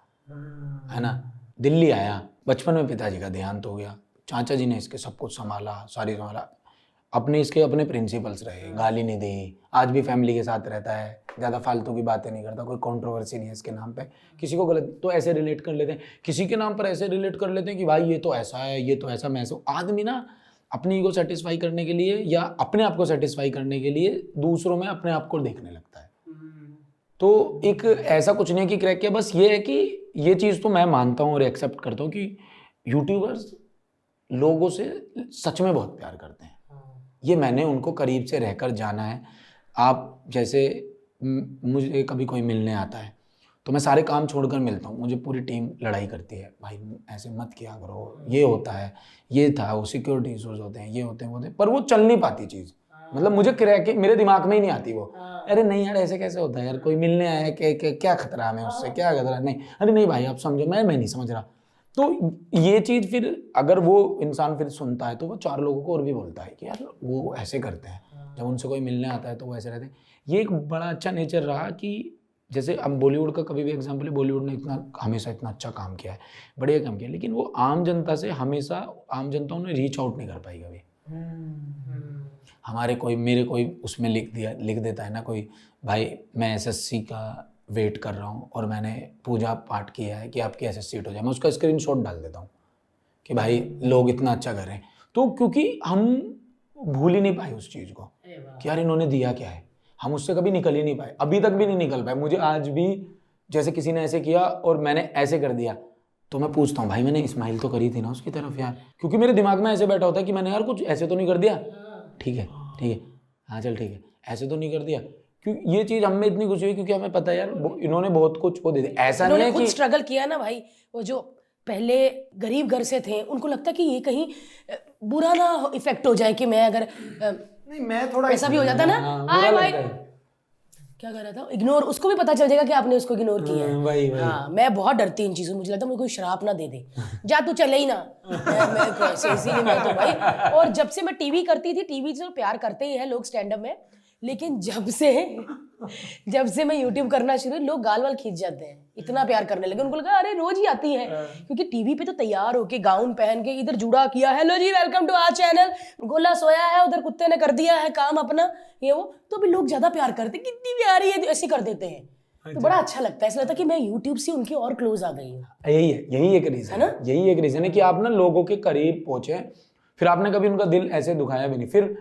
S1: है। ना? दिल्ली आया बचपन में पिताजी का देहांत हो गया चाचा जी ने इसके सब कुछ संभाला सारी संभाला। अपने इसके अपने प्रिंसिपल्स रहे गाली नहीं दी आज भी फैमिली के साथ रहता है ज़्यादा फालतू की बातें नहीं करता कोई कंट्रोवर्सी नहीं है इसके नाम पे। किसी को गलत तो ऐसे रिलेट कर लेते हैं। किसी के नाम पर ऐसे रिलेट कर लेते हैं कि भाई ये तो ऐसा है ये तो ऐसा मैं ऐसा आदमी ना अपनी ईगो सेटिस्फाई करने के लिए या अपने आप को सेटिस्फाई करने के लिए दूसरों में अपने आप को देखने लगता है। तो एक ऐसा कुछ नहीं है कि क्रैक किया बस ये है कि ये चीज़ तो मैं मानता हूँ और एक्सेप्ट करता हूँ कि यूट्यूबर्स लोगों से सच में बहुत प्यार करते हैं। ये मैंने उनको करीब से रहकर जाना है। आप जैसे मुझे कभी कोई मिलने आता है तो मैं सारे काम छोड़कर मिलता हूँ मुझे पूरी टीम लड़ाई करती है। भाई ऐसे मत किया करो ये होता है ये था वो सिक्योरिटी इशूज होते हैं ये होते हैं वो होते हैं पर वो चल नहीं पाती चीज़। मतलब मुझे क्रैक मेरे दिमाग में ही नहीं आती वो। अरे नहीं यार ऐसे कैसे होता है यार कोई मिलने आया है क्या क्या क्या खतरा है हमें उससे क्या खतरा? नहीं। अरे नहीं भाई आप समझो मैं मैं नहीं समझ रहा। तो ये चीज़ फिर अगर वो इंसान फिर सुनता है तो वो चार लोगों को और भी बोलता है कि यार वो ऐसे करते हैं। जब उनसे कोई मिलने आता है तो वो ऐसे रहते हैं। ये एक बड़ा अच्छा नेचर रहा कि जैसे अब बॉलीवुड का कभी भी एग्ज़ाम्पल है बॉलीवुड ने इतना हमेशा इतना अच्छा काम किया है बढ़िया काम किया है लेकिन वो आम जनता से हमेशा आम जनता उन्हें रीच आउट नहीं कर पाई कभी। हमारे कोई मेरे कोई उसमें लिख दिया लिख देता है ना कोई भाई मैं एसएससी का वेट कर रहा हूँ और मैंने पूजा पाठ किया है कि आपकी एस सीट हो जाए। मैं उसका स्क्रीन डाल देता हूँ कि भाई लोग इतना अच्छा कर रहे हैं। तो क्योंकि हम भूल ही नहीं पाए उस चीज़ को कि यार इन्होंने दिया क्या है? हम उससे कभी निकल ही नहीं पाए अभी तक भी नहीं निकल पाए। मुझे आज भी जैसे किसी ने ऐसे किया और मैंने ऐसे कर दिया तो मैं पूछता हूँ भाई मैंने स्माइल तो करी थी ना उसकी तरफ़ यार? क्योंकि मेरे दिमाग में ऐसे बैठा होता है कि मैंने यार कुछ ऐसे तो नहीं कर दिया? ठीक है ठीक है। हाँ चल ठीक है। ऐसे तो नहीं कर दिया। क्योंकि ये चीज़ हमें इतनी खुशी हुई क्योंकि हमें पता है यार इन्होंने बहुत कुछ वो दे दिया। ऐसा नहीं है कि
S2: स्ट्रगल किया ना भाई। वो जो पहले गरीब घर से थे उनको लगता कि ये कहीं बुरा ना इफ़ेक्ट हो जाए कि मैं अगर
S3: नहीं मैं थोड़ा
S2: ऐसा भी हो जाता ना?
S1: हाय
S2: भाई क्या कर रहा था? इग्नोर उसको भी पता चल जाएगा कि आपने उसको इग्नोर किया है।
S1: हाँ, वही वही।
S2: हाँ मैं बहुत डरती हूँ इन चीज़ों से। मुझे लगता है मुझे कोई शराब ना दे दे। जा तू चले ही ना। मैं, मैं कैसे इसीलिए मैं तो भाई। और जब से मैं टीवी करती थी टीवी से तो प्यार करते ही है लोग स्टैंड अप में। लेकिन जब से जब से मैं यूट्यूब करना शुरू लोग गाल वाल खींच जाते हैं। इतना प्यार करने लगे। उनको लगा अरे रोज ही आती है। क्योंकि टीवी पे तो तैयार होके गाउन पहन के इधर जुड़ा किया hello ji welcome to our channel गोला सोया है उधर कुत्ते ने कर दिया है काम अपना ये वो। तो भी लोग ज़्यादा प्यार करते कितनी प्यारी है ऐसे कर देते हैं। तो बड़ा अच्छा लगता है। ऐसा लगता है कि मैं यूट्यूब से उनके और क्लोज आ गई हूँ।
S1: यही है यही एक रीजन है ना? यही एक रीजन है कि आप ना लोगों के करीब पहुँचे। फिर आपने कभी उनका दिल ऐसे दुखाया भी नहीं। फिर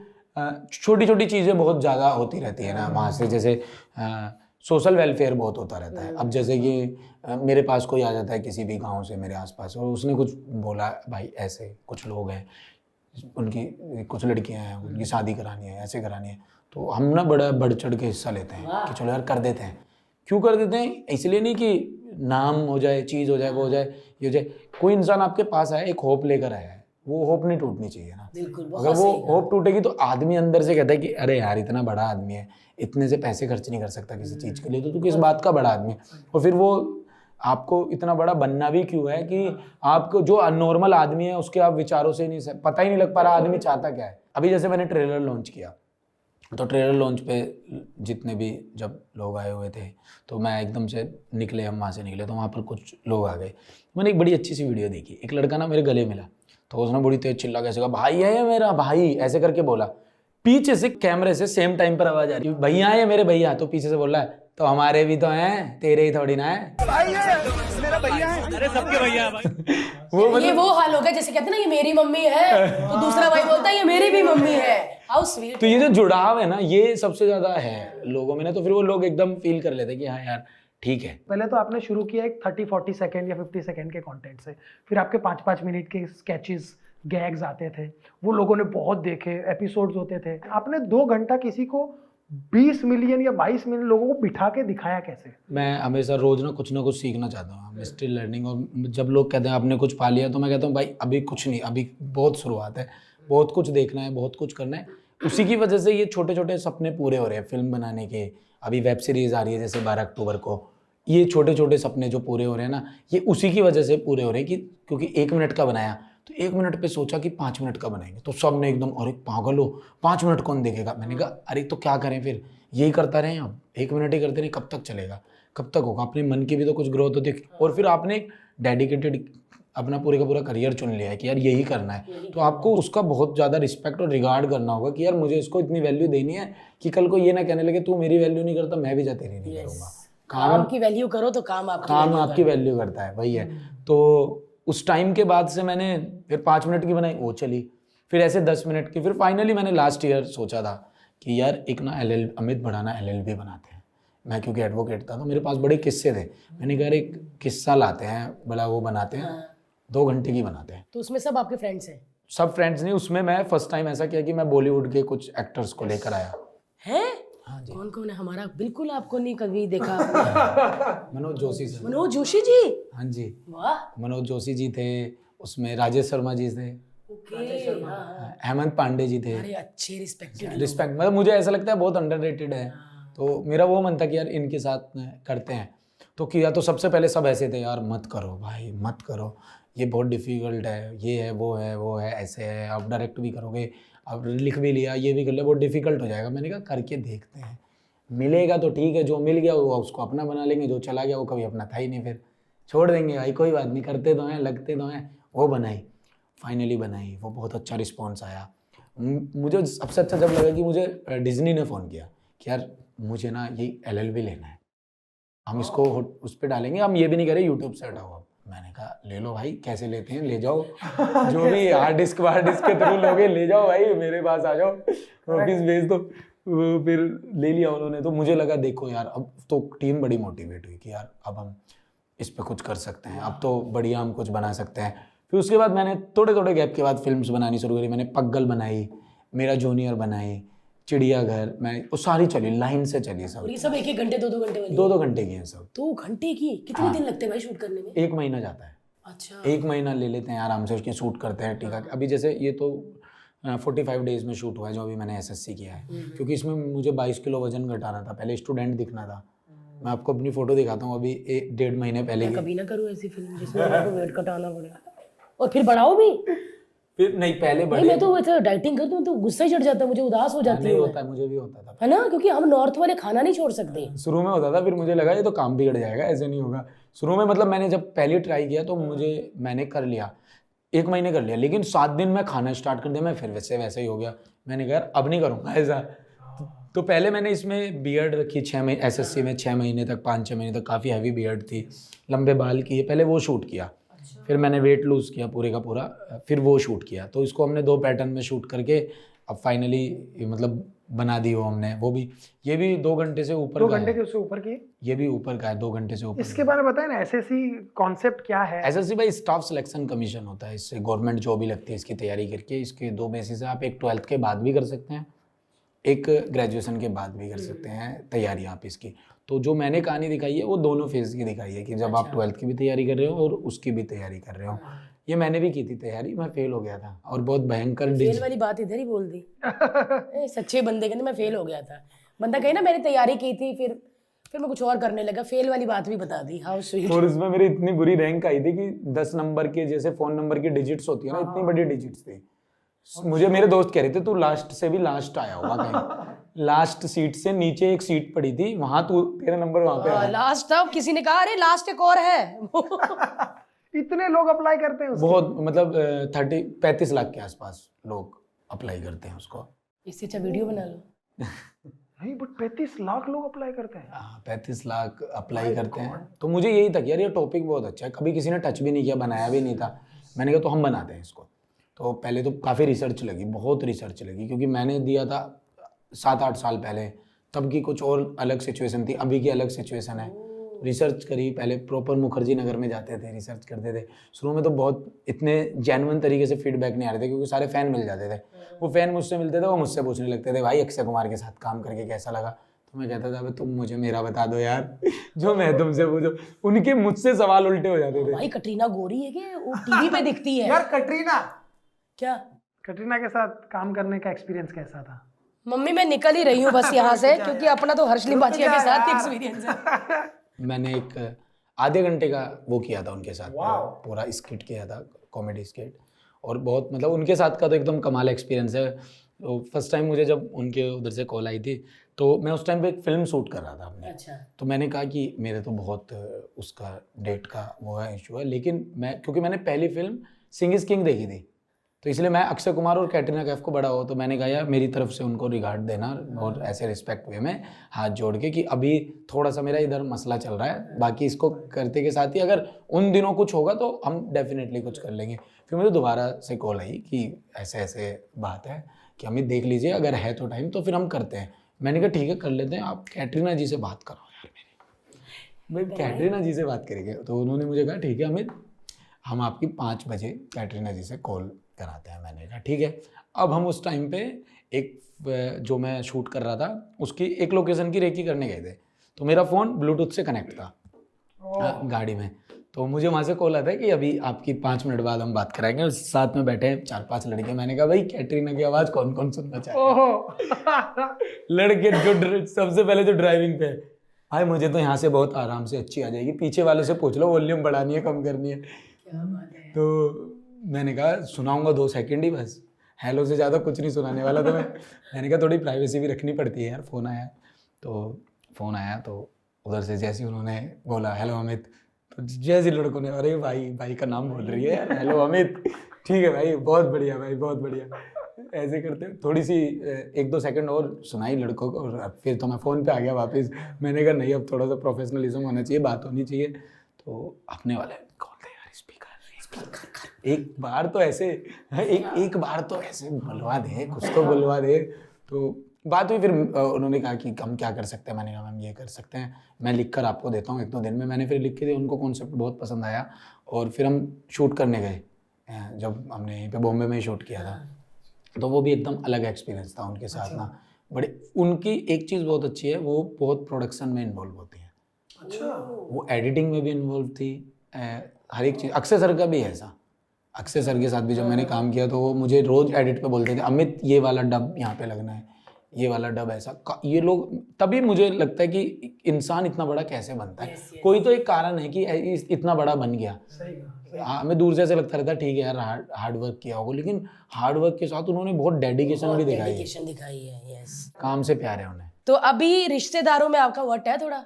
S1: छोटी छोटी चीज़ें बहुत ज़्यादा होती रहती है ना वहाँ से जैसे सोशल वेलफेयर बहुत होता रहता है। अब जैसे कि मेरे पास कोई आ जाता है किसी भी गाँव से मेरे आसपास और उसने कुछ बोला भाई ऐसे कुछ लोग हैं उनकी कुछ लड़कियाँ हैं उनकी शादी करानी है ऐसे करानी है। तो हम ना बड़ा बढ़ चढ़ के हिस्सा लेते हैं कि चलो यार कर देते हैं। क्यों कर देते हैं? इसलिए नहीं कि नाम हो जाए चीज़ हो जाए वो हो जाए ये हो जाए। कोई इंसान आपके पास आया एक होप लेकर आया है। वो होप नहीं टूटनी चाहिए ना।
S2: बिल्कुल
S1: अगर वो होप टूटेगी तो आदमी अंदर से कहता है कि अरे यार इतना बड़ा आदमी है इतने से पैसे खर्च नहीं कर सकता किसी चीज़ के लिए तो तू किस बात का बड़ा आदमी है? और फिर वो आपको इतना बड़ा बनना भी क्यों है कि आपको जो नॉर्मल आदमी है उसके आप विचारों से नहीं पता ही नहीं लग पा रहा आदमी चाहता क्या है। अभी जैसे मैंने ट्रेलर लॉन्च किया तो ट्रेलर लॉन्च पे जितने भी जब लोग आए हुए थे तो मैं एकदम से निकले हम वहाँ से निकले तो वहाँ पर कुछ लोग आ गए। मैंने एक बड़ी अच्छी सी वीडियो देखी एक लड़का ना मेरे गले मिला। तो उसने बड़ी तेज चिल्ला कैसे कहा भाई है ये मेरा भाई। ऐसे करके बोला। पीछे से कैमरे से सेम टाइम पर आवाज़ आ रही है भैया है मेरे भैया। तो पीछे से बोल रहा है तो हमारे भी तो हैं तेरे ही थोड़ी ना है। भाई है मेरा भैया है। अरे सबके भैया वो
S2: ये वो हाल हो गया जैसे कहते ना ये मेरी मम्मी है तो दूसरा भाई बोलता है ये मेरी भी मम्मी है। हाउ स्वीट
S1: तो ये जो जुड़ाव है ना ये सबसे ज़्यादा है लोगों में ना तो फिर वो लोग एकदम फील कर लेते हैं कि हाँ यार ठीक है।
S3: पहले तो आपने शुरू किया एक थर्टी फोर्टी सेकेंड या फिफ्टी सेकेंड के कॉन्टेंट से। फिर आपके पाँच पाँच मिनट के स्केचेस गैग्स आते थे। वो लोगों ने बहुत देखे एपिसोड्स होते थे। आपने दो घंटा किसी को 20 मिलियन या 22 मिलियन लोगों को बिठा के दिखाया कैसे?
S1: मैं हमेशा रोज ना कुछ ना कुछ सीखना चाहता हूँ। स्टिल लर्निंग और जब लोग कहते हैं आपने कुछ पा लिया तो मैं कहता हूँ भाई अभी कुछ नहीं अभी बहुत शुरुआत है। बहुत कुछ देखना है बहुत कुछ करना है। उसी की वजह से ये छोटे छोटे सपने पूरे हो रहे हैं फ़िल्म बनाने के। अभी वेब सीरीज़ आ रही है जैसे बारह अक्टूबर को। ये छोटे छोटे सपने जो पूरे हो रहे हैं ना, ये उसी की वजह से पूरे हो रहे हैं कि क्योंकि एक मिनट का बनाया। तो एक मिनट पे सोचा कि पाँच मिनट का बनाएँगे। तो सबने एकदम, अरे पागल हो, पाँच मिनट कौन देखेगा? मैंने कहा, अरे तो क्या करें फिर? यही करता रहें अब एक मिनट ही करते रहे, कब तक चलेगा? कब तक होगा? अपने मन की भी तो कुछ ग्रोथ होती है और फिर आपने एक डेडिकेटेड अपना पूरे का पूरा करियर चुन लिया है कि यार यही करना है। तो आपको उसका बहुत ज़्यादा रिस्पेक्ट और रिगार्ड करना होगा कि यार मुझे इसको इतनी वैल्यू देनी है कि कल को ये ना कहने लगे तू मेरी वैल्यू नहीं करता मैं भी जा तेरी नहीं करूँगा।
S2: काम की वैल्यू करो तो काम आपकी
S1: काम आपकी वैल्यू करता है वही है। तो उस टाइम के बाद से मैंने फिर पाँच मिनट की बनाई वो चली। फिर ऐसे दस मिनट की फिर फाइनली मैंने लास्ट ईयर सोचा था कि यार एक ना L L Amit Bhadana L L B बनाते हैं। मैं क्योंकि एडवोकेट था तो मेरे पास बड़े किस्से थे। मैंने कहा एक किस्सा लाते हैं बड़ा वो बनाते हैं। दो घंटे की बनाते हैं।
S2: तो उसमें सब आपके फ्रेंड्स हैं?
S1: सब फ्रेंड्स नहीं उसमें मैं फ़र्स्ट टाइम ऐसा किया कि मैं बॉलीवुड के कुछ एक्टर्स को लेकर आया।
S2: हैं?
S1: हाँ जी।
S2: कौन कौन है? हमारा बिल्कुल आपको नहीं कभी देखा।
S1: मनोज जोशी सर।
S2: मनोज जोशी जी?
S1: हाँ जी।
S2: वाह।
S1: मनोज जोशी जी थे उसमें राजेश शर्मा जी थे।
S2: हाँ
S1: हेमंत पांडे जी थे।
S2: अरे अच्छे रिस्पेक्टेड
S1: रिस्पेक्ट मतलब मुझे ऐसा लगता है बहुत अंडररेटेड है। तो मेरा वो मन था कि यार इनके साथ करते हैं। तो किया तो सबसे पहले सब ऐसे थे यार मत करो भाई मत करो। ये बहुत डिफ़िकल्ट है, ये है, वो है वो है, ऐसे है, आप डायरेक्ट भी करोगे अब लिख भी लिया, ये भी कर लिया, बहुत डिफ़िकल्ट हो जाएगा। मैंने कहा, करके देखते हैं। मिलेगा तो ठीक है, जो मिल गया वो उसको अपना बना लेंगे, जो चला गया वो कभी अपना था ही नहीं फिर। छोड़ देंगे भाई, कोई बात नहीं, करते तो हैं, लगते तो हैं। वो बनाई फाइनली बनाई, वो बहुत अच्छा रिस्पॉन्स आया। मुझे सबसे अच्छा जब लगा कि मुझे डिज्नी ने फ़ोन किया कि यार मुझे ना ये एल लेना है। हम इसको उस पर डालेंगे, हम ये भी नहीं करें यूट्यूब से हटाओ अब मैंने कहा ले लो भाई कैसे लेते हैं? ले जाओ। जो भी हार्ड डिस्क हार्ड डिस्क के थ्रू लोगे ले जाओ भाई मेरे पास आ जाओ। ऑफ़िस भेज दो। फिर ले लिया उन्होंने तो मुझे लगा देखो यार अब तो टीम बड़ी मोटिवेट हुई कि यार अब हम इस पर कुछ कर सकते हैं। अब तो बढ़िया हम कुछ बना सकते हैं। फिर उसके बाद मैंने थोड़े थोड़े गैप के बाद फ़िल्म बनानी शुरू करी। मैंने पग्गल बनाई मेरा जूनियर बनाई चिड़ियाघर मैं वो सारी चली लाइन से चली सब।
S2: और ये सब एक एक घंटे दो दो घंटे वाली?
S1: दो दो घंटे की हैं सब।
S2: दो घंटे की? कितने हाँ। दिन लगते हैं भाई शूट करने में?
S1: एक महीना जाता है।
S2: अच्छा।
S1: एक महीना ले लेते हैं आराम से उसकी शूट करते हैं टीका अभी जैसे ये तो फोर्टी फाइव डेज़ में शूट हुआ है जो अभी मैंने एसएससी किया है। क्योंकि इसमें मुझे बाईस किलो वज़न घटाना था पहले स्टूडेंट दिखना था। मैं आपको अपनी फ़ोटो दिखाता हूँ अभी एक डेढ़ महीने पहले
S2: कभी ना करूँ ऐसी फ़िल्म जिसमें वेट कटाना पड़े। और फिर बढ़ाओ भी।
S1: फिर नहीं पहले बड़े नहीं
S2: मैं तो वैसे डाइटिंग करती हूँ तो गुस्सा ही चढ़ जाता है मुझे उदास हो जाती है
S1: होता है मुझे भी होता था।
S2: है ना? क्योंकि हम नॉर्थ वाले खाना नहीं छोड़ सकते।
S1: शुरू में होता था फिर मुझे लगा ये तो काम बिगड़ जाएगा ऐसे नहीं होगा। शुरू में मतलब मैंने जब पहले ट्राई किया तो मुझे मैंने कर लिया। एक महीने कर लिया लेकिन सात दिन में खाना स्टार्ट कर दिया मैं फिर वैसे वैसे ही हो गया। मैंने कहा अब नहीं करूँगा ऐसा। तो पहले मैंने इसमें बियर्ड रखी छः महीने एसएससी में छः महीने तक पाँच छः महीने तक काफ़ी हैवी बियर्ड थी लंबे बाल किए पहले वो शूट किया। फिर मैंने वेट लूज़ किया पूरे का पूरा फिर वो शूट किया। तो इसको हमने दो पैटर्न में शूट करके अब फाइनली मतलब बना दी वो हमने वो भी ये भी दो घंटे से ऊपर
S3: दो घंटे के उससे ऊपर की?
S1: ये भी ऊपर का है दो घंटे से ऊपर
S3: इसके बारे में बताए ना एसएससी कॉन्सेप्ट क्या है?
S1: एस एस भाई स्टाफ सिलेक्शन कमीशन होता है इससे गवर्नमेंट जॉब ही लगती है इसकी तैयारी करके इसके दो बेसिस है आप एक ट्वेल्थ के बाद भी कर सकते हैं एक ग्रेजुएशन के बाद भी कर सकते हैं तैयारी आप इसकी। तो जो मैंने कहानी दिखाई है वो दोनों फ़ेज़ की दिखाई है कि जब अच्छा। आप ट्वेल्थ की भी तैयारी कर रहे हो और उसकी भी तैयारी कर रहे हो। ये मैंने भी की थी तैयारी मैं फेल हो गया था और बहुत भयंकर
S2: फेल वाली बात इधर ही बोल दी। सच्चे बंदे कहते मैं फेल हो गया था। बंदा कहे ना मैंने तैयारी की थी फिर फिर मैं कुछ और करने लगा। फेल वाली बात भी बता दी। हाउ स्वीट
S1: और उसमें मेरी इतनी बुरी रैंक आई थी कि दस नंबर के जैसे फ़ोन नंबर की डिजिट्स होती है ना इतनी बड़ी डिजिट्स थी। मुझे मेरे दोस्त कह रहे थे तू लास्ट से भी लास्ट आया होगा कहीं। लास्ट सीट से नीचे एक सीट पड़ी थी। वहाँ तू तेरा नंबर वहाँ पे आया
S2: लास्ट था किसी ने कहा अरे लास्ट एक और है।
S3: इतने लोग अप्लाई करते हैं उसके?
S1: बहुत मतलब थर्टी पैंतीस लाख के आसपास लोग अप्लाई करते हैं उसको।
S2: इससे अच्छा वीडियो बना लो।
S3: नहीं बट पैंतीस लाख लोग अप्लाई करते हैं।
S1: हाँ, पैंतीस लाख अप्लाई करते हैं। तो मुझे यही था कि यार ये टॉपिक बहुत अच्छा है। कभी किसी ने टच भी नहीं किया बनाया भी नहीं था। मैंने कहा तो हम बनाते हैं इसको। तो पहले तो काफ़ी रिसर्च लगी बहुत रिसर्च लगी क्योंकि मैंने दिया था सात आठ साल पहले। तब की कुछ और अलग सिचुएशन थी अभी की अलग सिचुएशन है। रिसर्च करी पहले प्रॉपर मुखर्जी नगर में जाते थे रिसर्च करते थे। शुरू में तो बहुत इतने जेनुअन तरीके से फीडबैक नहीं आ रहे थे क्योंकि सारे फ़ैन मिल जाते थे। वो फ़ैन मुझसे मिलते थे वो मुझसे पूछने लगते थे भाई अक्षय कुमार के साथ काम करके कैसा लगा? तो मैं कहता था "अबे तुम मुझे मेरा बता दो यार। जो मैं तुमसे पूछो। उनके मुझसे सवाल उल्टे हो जाते थे।
S2: भाई कटरीना गोरी है कि वो टीवी पे दिखती है।
S3: यार कटरीना।
S2: क्या?
S3: कटरीना के साथ काम करने का एक्सपीरियंस कैसा था?
S2: मम्मी मैं निकल ही रही हूँ बस यहाँ से क्योंकि अपना तो हर्ष लिंबाचिया के साथ एक्सपीरियंस है।
S1: मैंने एक आधे घंटे का वो किया था उनके साथ पूरा स्किट किया था कॉमेडी स्किट। और बहुत मतलब उनके साथ का तो एकदम कमाल एक्सपीरियंस है। तो फ़र्स्ट टाइम मुझे जब उनके उधर से कॉल आई थी तो मैं उस टाइम पे एक फ़िल्म शूट कर रहा था अपने।
S2: अच्छा।
S1: तो मैंने कहा कि मेरे तो बहुत उसका डेट का वो है इशू है लेकिन मैं क्योंकि मैंने पहली फ़िल्म सिंग इज़ किंग देखी थी। तो इसलिए मैं अक्षय कुमार और कैटरीना कैफ को बड़ा हो तो मैंने कहा यार मेरी तरफ़ से उनको रिगार्ड देना और ऐसे रिस्पेक्ट वे में हाथ जोड़ के कि अभी थोड़ा सा मेरा इधर मसला चल रहा है बाकी इसको करते के साथ ही अगर उन दिनों कुछ होगा तो हम डेफिनेटली कुछ कर लेंगे। फिर मुझे दोबारा से कॉल आई कि ऐसे ऐसे बात है कि अमित देख लीजिए अगर है तो टाइम तो फिर हम करते हैं। मैंने कहा ठीक है कर लेते हैं। आप कैटरीना जी से बात करो यार मेरी। मैं कैटरीना जी से बात करेंगे। तो उन्होंने मुझे कहा ठीक है अमित हम आपकी पाँच बजे कैटरीना जी से कॉल कराते हैं मैंने कहा ठीक है अब हम उस टाइम पे एक जो मैं शूट कर रहा था उसकी एक लोकेशन की रेकी करने गए थे। तो मेरा फ़ोन ब्लूटूथ से कनेक्ट था गाड़ी में। तो मुझे वहाँ से कॉल आता है कि अभी आपकी पाँच मिनट बाद हम बात कराएँगे और साथ में बैठे हैं चार पाँच लड़के। मैंने कहा भाई कैटरीना की आवाज़ कौन कौन सुनना
S3: चाहिए
S1: लड़के जो सबसे पहले तो ड्राइविंग पे। है। भाई मुझे तो यहाँ से बहुत आराम से अच्छी आ जाएगी पीछे वाले से पूछ लो वॉल्यूम बढ़ानी है कम करनी है। तो मैंने कहा सुनाऊँगा दो सेकंड ही बस। हेलो से ज़्यादा कुछ नहीं सुनाने वाला तो मैं। मैंने कहा थोड़ी प्राइवेसी भी रखनी पड़ती है यार फ़ोन आया। तो फ़ोन आया तो उधर से जैसे उन्होंने बोला हेलो अमित। तो जैसे लड़कों ने अरे भाई भाई का नाम बोल रही है यार हेलो अमित। ठीक है भाई बहुत बढ़िया भाई बहुत बढ़िया। ऐसे करते थोड़ी सी एक दो सेकंड और सुनाई लड़कों को और फिर तो मैं फ़ोन पे आ गया वापस। मैंने कहा नहीं अब थोड़ा सा प्रोफेशनलिज्म होना चाहिए बात होनी चाहिए। तो अपने वाले कॉल थे यार स्पीकर एक बार तो ऐसे एक एक बार तो ऐसे बुलवा दे कुछ तो बुलवा दे। तो बात हुई फिर उन्होंने कहा कि हम क्या कर सकते हैं? मैंने कहा मैम ये कर सकते हैं। मैं लिख कर आपको देता हूँ एक दो दिन में। मैंने फिर लिख के दिया उनको कॉन्सेप्ट बहुत पसंद आया और फिर हम शूट करने गए जब हमने यहीं पे बॉम्बे में शूट किया था। तो वो भी एकदम अलग एक्सपीरियंस था उनके साथ ना। बड़े उनकी एक चीज़ बहुत अच्छी है वो बहुत प्रोडक्शन में इन्वॉल्व होती है।
S3: अच्छा।
S1: वो एडिटिंग में भी इन्वॉल्व थी हर एक चीज़ अक्षय सर का भी है ऐसा। अक्षय सर के साथ भी जब मैंने काम किया तो वो मुझे रोज़ एडिट पे बोलते थे अमित ये वाला डब यहाँ पे लगना है ये वाला डब ऐसा। ये लोग तभी मुझे लगता है कि इंसान इतना बड़ा कैसे बनता है? कोई तो एक कारण है कि इतना बड़ा बन गया। हाँ, हमें दूर से ऐसे लगता रहता है ठीक है यार हार्ड हार्ड वर्क किया होगा। लेकिन हार्ड वर्क के साथ उन्होंने बहुत डेडिकेशन भी दिखाई है।
S2: दिखाई है यस
S1: काम से प्यार है उन्हें।
S2: तो अभी रिश्तेदारों में आपका वट है थोड़ा?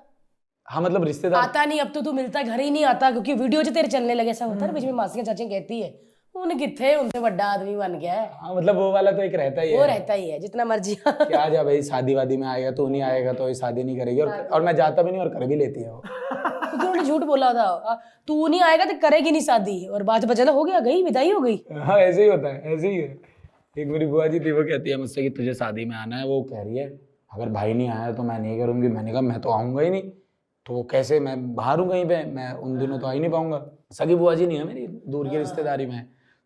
S1: हाँ मतलब रिश्तेदार
S2: आता नहीं अब तो तू मिलता घर ही नहीं आता क्योंकि वीडियो जो तेरे चलने लगे ऐसा होता है बीच में मासियाँ चाचियाँ कहती है उन्हें कितने उनसे बड़ा आदमी बन गया है।
S1: हाँ मतलब वो वाला तो एक रहता ही
S2: वो
S1: है।
S2: रहता ही है जितना मर्ज़ी।
S1: कि आ जा भाई शादी वादी में आएगा तो नहीं आएगा तो शादी नहीं करेगी और और मैं जाता भी नहीं और कर भी लेती है वो।
S2: क्योंकि उन्होंने झूठ बोला था तू नहीं आएगा तो करेगी नहीं शादी और बात चला हो गया गई विदाई हो गई?
S1: हाँ ऐसे ही होता है ऐसे ही है। एक मेरी बुआ जी थी वो कहती है मुझसे कि तुझे शादी में आना है वो कह रही है अगर भाई नहीं आया तो मैं नहीं करूँगी मैंने कहा मैं तो आऊँगा ही नहीं। तो वो कैसे मैं बाहर हूँ कहीं पे? मैं उन दिनों तो आ ही नहीं पाऊँगा। सगी बुआ जी नहीं है मेरी दूर की रिश्तेदारी में।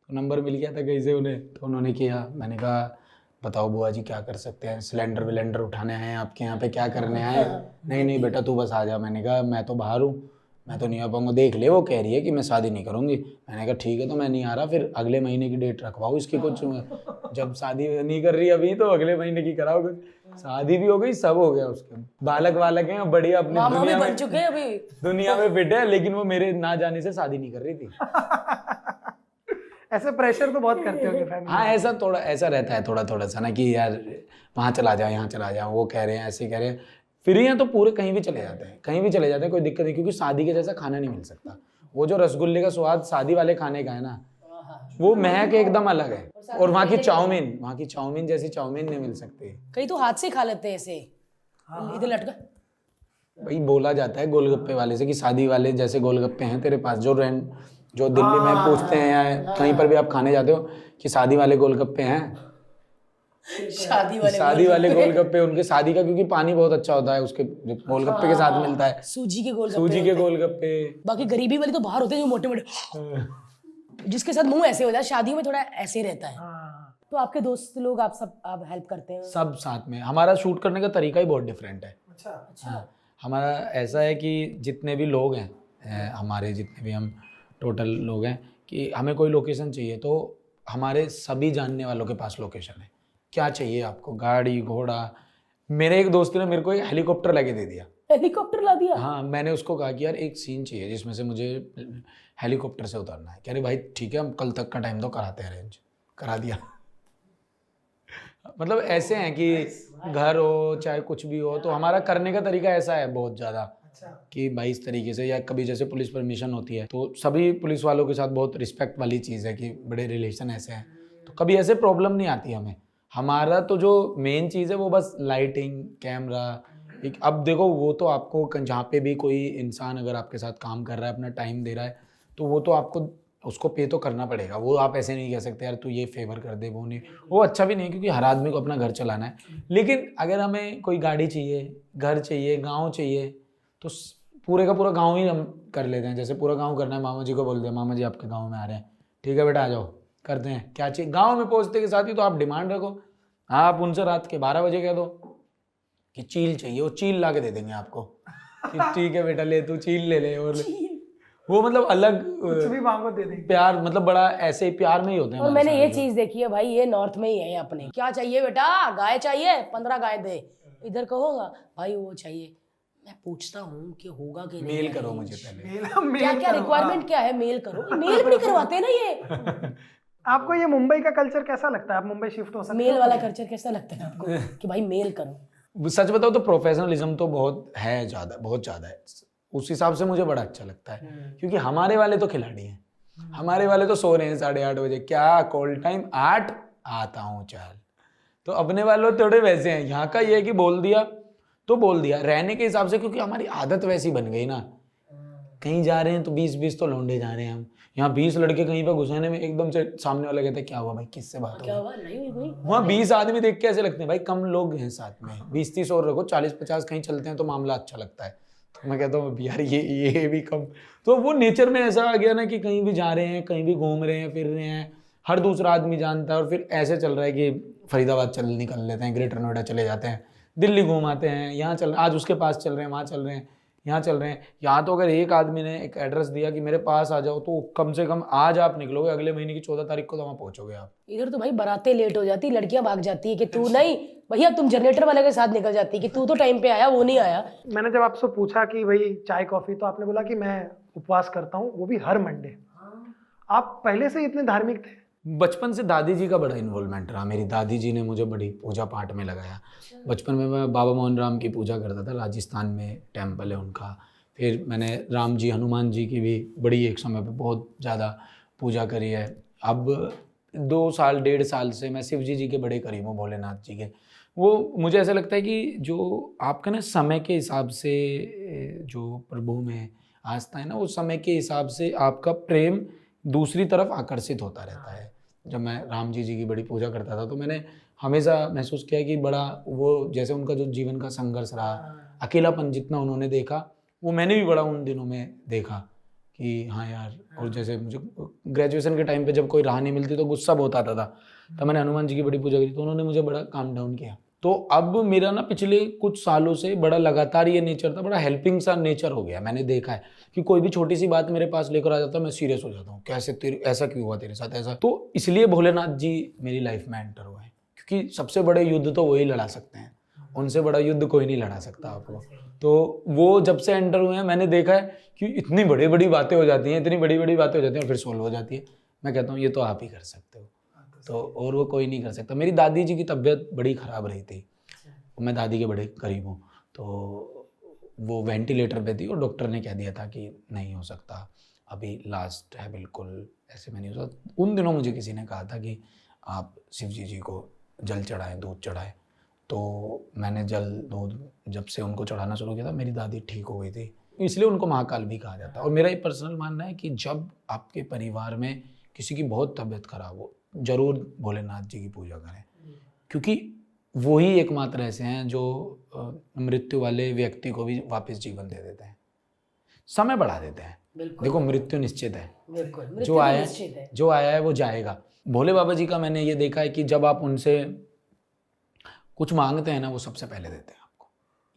S1: तो नंबर मिल गया था कहीं से उन्हें तो उन्होंने किया। मैंने कहा बताओ बुआ जी क्या कर सकते हैं? सिलेंडर विलेंडर उठाने आए हैं आपके यहाँ पे क्या करने आए हैं? नहीं नहीं बेटा तू बस आ जा। मैंने कहा मैं तो बाहर हूँ मैं तो नहीं आ पाऊँगा। देख ले वो कह रही है कि मैं शादी नहीं करूँगी। मैंने कहा ठीक है तो मैं नहीं आ रहा फिर अगले महीने की डेट रखवाओ इसकी कुछ। जब शादी नहीं कर रही अभी तो अगले महीने की कराओ कुछ। शादी भी हो गई सब हो गया उसके। बालक वालक हैं बढ़िया अपनी
S2: मामा भी
S1: दुनिया
S2: बन
S1: में
S2: चुके हैं अभी।
S1: दुनिया में फिट है लेकिन वो मेरे ना जाने से शादी नहीं कर रही थी।
S3: ऐसे प्रेशर तो बहुत करते होंगे फैमिली
S1: हाँ ऐसा थोड़ा ऐसा रहता है थोड़ा थोड़ा सा ना कि यार वहाँ चला जाओ यहाँ चला जाओ वो कह रहे हैं ऐसे कह रहे हैं। फ्री हैं तो पूरे कहीं भी चले जाते हैं कहीं भी चले जाते हैं कोई दिक्कत नहीं क्योंकि शादी के जैसा खाना नहीं मिल सकता। वो जो रसगुल्ले का स्वाद शादी वाले खाने का है ना वो महक एकदम अलग है। और वहाँ की चाउमीन वहाँ की चाउमीन जैसी चाउमीन नहीं मिल सकती।
S2: कई तो हाथ से खा लेते हैं ऐसे इधर लटका।
S1: भाई बोला जाता है गोलगप्पे वाले से कि शादी वाले जैसे गोलगप्पे हैं तेरे पास जो रेंट जो दिल्ली में पूछते हैं या कहीं पर भी आप खाने जाते हो कि शादी वाले गोलगप्पे हैं।
S2: शादी वाले
S1: शादी वाले गोलगप्पे उनके शादी का क्योंकि पानी बहुत अच्छा होता है उसके गोलगप्पे के साथ मिलता है।
S2: सूजी के गोल
S1: सूजी के गोलगप्पे।
S2: बाकी गरीबी वाले तो बाहर होते हैं जो मोटे मोटे जिसके साथ मुँह ऐसे हो जाए शादियों में थोड़ा ऐसे रहता है।
S3: हाँ।
S2: तो आपके दोस्त लोग आप सब आप हेल्प करते हैं?
S1: सब साथ में। हमारा शूट करने का तरीका ही बहुत डिफरेंट है।
S3: अच्छा।
S1: हाँ। हमारा ऐसा है कि जितने भी लोग हैं हमारे जितने भी हम टोटल लोग हैं कि हमें कोई लोकेशन चाहिए तो हमारे सभी जानने वालों के पास लोकेशन है। क्या चाहिए आपको? गाड़ी घोड़ा। मेरे एक दोस्त ने मेरे को एक हेलीकॉप्टर लेके दे दिया।
S2: हेलीकॉप्टर ला दिया।
S1: हाँ मैंने उसको कहा कि यार एक सीन चाहिए जिसमें से मुझे हेलीकॉप्टर से उतरना है। कह रहे भाई ठीक है हम कल तक का टाइम तो कराते हैं अरेंज करा दिया। मतलब ऐसे हैं कि घर हो चाहे कुछ भी हो तो हमारा करने का तरीका ऐसा है बहुत ज़्यादा
S3: अच्छा।
S1: कि भाई इस तरीके से या कभी जैसे पुलिस परमिशन होती है तो सभी पुलिस वालों के साथ बहुत रिस्पेक्ट वाली चीज़ है कि बड़े रिलेशन ऐसे हैं। तो कभी ऐसे प्रॉब्लम नहीं आती हमें। हमारा तो जो मेन चीज़ है वो बस लाइटिंग कैमरा एक, अब देखो, वो तो आपको जहाँ पे भी कोई इंसान अगर आपके साथ काम कर रहा है, अपना टाइम दे रहा है तो वो तो आपको, उसको पे तो करना पड़ेगा। वो आप ऐसे नहीं कह सकते, यार, तू ये फेवर कर दे, वो नहीं। वो अच्छा भी नहीं, क्योंकि हर आदमी को अपना घर चलाना है। लेकिन अगर हमें कोई गाड़ी चाहिए, घर चाहिए, गाँव चाहिए तो पूरे का पूरा गाँव ही हम कर लेते हैं। जैसे पूरा गाँव करना है, मामा जी को बोल दे मामा जी, आपके गाँव में आ रहे हैं। ठीक है बेटा, आ जाओ, करते हैं। क्या चाहिए? गाँव में पहुँचते के साथ ही तो आप डिमांड रखो। आप उनसे रात के बारह बजे कह दो। कि चील चाहिए वो चील ला के दे देंगे आपको। कि ठीक है बेटा ले तू चील ले ले और वो मतलब अलग
S3: कुछ भी मांगो दे देंगे।
S1: प्यार मतलब बड़ा ऐसे ही प्यार में ही होते हैं
S2: और मैंने ये चीज़ देखी है भाई ये नॉर्थ में ही है अपने। क्या चाहिए बेटा? गाय चाहिए? पंद्रह गाय दे। इधर कहोगा भाई वो चाहिए। मैं पूछता हूँ कि होगा कि
S1: मेल करो मुझे पहले।
S3: मेल
S2: क्या
S3: मेल
S2: क्या रिक्वायरमेंट क्या है? मेल करो। मेल भी करवाते ना ये।
S3: आपको ये मुंबई का कल्चर कैसा लगता है? आप मुंबई शिफ्ट हो सकते
S2: मेल वाला कल्चर कैसा लगता है आपको? कि भाई मेल करो।
S1: सच बताओ तो प्रोफेशनलिज्म तो बहुत है ज़्यादा बहुत ज़्यादा है। उस हिसाब से मुझे बड़ा अच्छा लगता है। क्योंकि हमारे वाले तो खिलाड़ी हैं। हमारे वाले तो सो रहे हैं साढ़े आठ बजे। क्या कॉल टाइम आठ? आता हूँ चल। तो अपने वाले थोड़े वैसे हैं। यहाँ का ये है कि बोल दिया तो बोल दिया। रहने के हिसाब से क्योंकि हमारी आदत वैसी बन गई ना। कहीं जा रहे हैं तो बीस बीस तो लौंडे जा रहे हैं हम। यहाँ बीस लड़के कहीं पर घुसाने में एकदम से सामने वाला कहता है क्या हुआ भाई? किससे बात
S2: क्या हुआ? नहीं हुई
S1: वहाँ बीस आदमी देख के ऐसे लगते हैं भाई कम लोग हैं साथ में। बीस तीस और रखो चालीस पचास कहीं चलते हैं तो मामला अच्छा लगता है। तो मैं कहता हूँ यार ये ये भी कम। तो वो नेचर में ऐसा आ गया ना कि कहीं भी जा रहे हैं कहीं भी घूम रहे हैं फिर रहे हैं हर दूसरा आदमी जानता है और फिर ऐसे चल रहा है कि फरीदाबाद चल निकल लेते हैं ग्रेटर नोएडा चले जाते हैं दिल्ली घूम आते हैं यहाँ चल आज उसके पास चल रहे हैं वहाँ चल रहे हैं। यहाँ चल रहे हैं। यहाँ तो अगर एक आदमी ने एक एड्रेस दिया कि मेरे पास आ जाओ तो कम से कम आज आप निकलोगे अगले महीने की चौदह तारीख को तो वहाँ पहुँचोगे आप।
S2: इधर तो भाई बराते लेट हो जाती लड़कियाँ भाग जाती है कि तू नहीं भैया तुम जनरेटर वाले के साथ निकल जाती कि तू तो टाइम पे आया वो नहीं आया।
S3: मैंने जब आपसे पूछा कि भाई चाय कॉफ़ी तो आपने बोला कि मैं उपवास करता हूँ वो भी हर मंडे आप पहले से इतने धार्मिक थे?
S1: बचपन से दादी जी का बड़ा इन्वॉल्वमेंट रहा। मेरी दादी जी ने मुझे बड़ी पूजा पाठ में लगाया। बचपन में मैं बाबा मोहन राम की पूजा करता था राजस्थान में टेंपल है उनका। फिर मैंने राम जी हनुमान जी की भी बड़ी एक समय पे बहुत ज़्यादा पूजा करी है। अब दो साल डेढ़ साल से मैं शिव जी जी के बड़े करीब हूँ भोलेनाथ जी के। वो मुझे ऐसा लगता है कि जो आपका ना समय के हिसाब से जो प्रभु में आस्था है ना उस समय के हिसाब से आपका प्रेम दूसरी तरफ़ आकर्षित होता रहता है। जब मैं राम जी जी की बड़ी पूजा करता था तो मैंने हमेशा महसूस किया कि बड़ा वो जैसे उनका जो जीवन का संघर्ष रहा अकेलापन जितना उन्होंने देखा वो मैंने भी बड़ा उन दिनों में देखा कि हाँ यार और जैसे मुझे ग्रेजुएशन के टाइम पे जब कोई राह नहीं मिलती तो गुस्सा बहुत आता था। तो मैंने हनुमान जी की बड़ी पूजा करी तो उन्होंने मुझे बड़ा काम डाउन किया। तो अब मेरा ना पिछले कुछ सालों से बड़ा लगातार ये नेचर था, बड़ा हेल्पिंग सा नेचर हो गया, मैंने देखा है कि कोई भी छोटी सी बात मेरे पास लेकर आ जाता है, मैं सीरियस हो जाता हूँ, कैसे तेरे, ऐसा क्यों हुआ तेरे साथ, ऐसा। तो इसलिए भोलेनाथ जी मेरी लाइफ में एंटर हुए हैं, क्योंकि सबसे बड़े युद्ध तो वही लड़ा सकते हैं, उनसे बड़ा युद्ध कोई नहीं लड़ा सकता आपको। तो वो जब से एंटर हुए हैं, मैंने देखा है कि इतनी बड़ी बड़ी बातें हो जाती हैं, इतनी बड़ी बड़ी बातें हो जाती हैं फिर सोल्व हो जाती है। मैं कहता हूँ, ये तो आप ही कर सकते हो। तो और वो कोई नहीं कर सकता। मेरी दादी जी की तबीयत बड़ी ख़राब रही थी। मैं दादी के बड़े करीब हूँ। तो वो वेंटिलेटर पे थी और डॉक्टर ने कह दिया था कि नहीं हो सकता। अभी लास्ट है बिल्कुल ऐसे में नहीं हो सकता। उन दिनों मुझे किसी ने कहा था कि आप शिव जी जी को जल चढ़ाएँ दूध चढ़ाएँ। तो मैंने जल दूध जब से उनको चढ़ाना शुरू किया था मेरी दादी ठीक हो गई थी। इसलिए उनको महाकाल भी कहा जाता है। और मेरा ये पर्सनल मानना है कि जब आपके परिवार में किसी की बहुत तबीयत खराब हो ज़रूर भोलेनाथ जी की पूजा करें। क्योंकि वो ही एकमात्र ऐसे हैं जो मृत्यु वाले व्यक्ति को भी वापस जीवन दे देते हैं। समय बढ़ा देते हैं। देखो मृत्यु निश्चित है। जो
S2: तो
S1: आया
S2: है।
S1: जो आया है वो जाएगा। भोले बाबा जी का मैंने ये देखा है कि जब आप उनसे कुछ मांगते हैं ना वो सबसे पहले देते हैं आपको।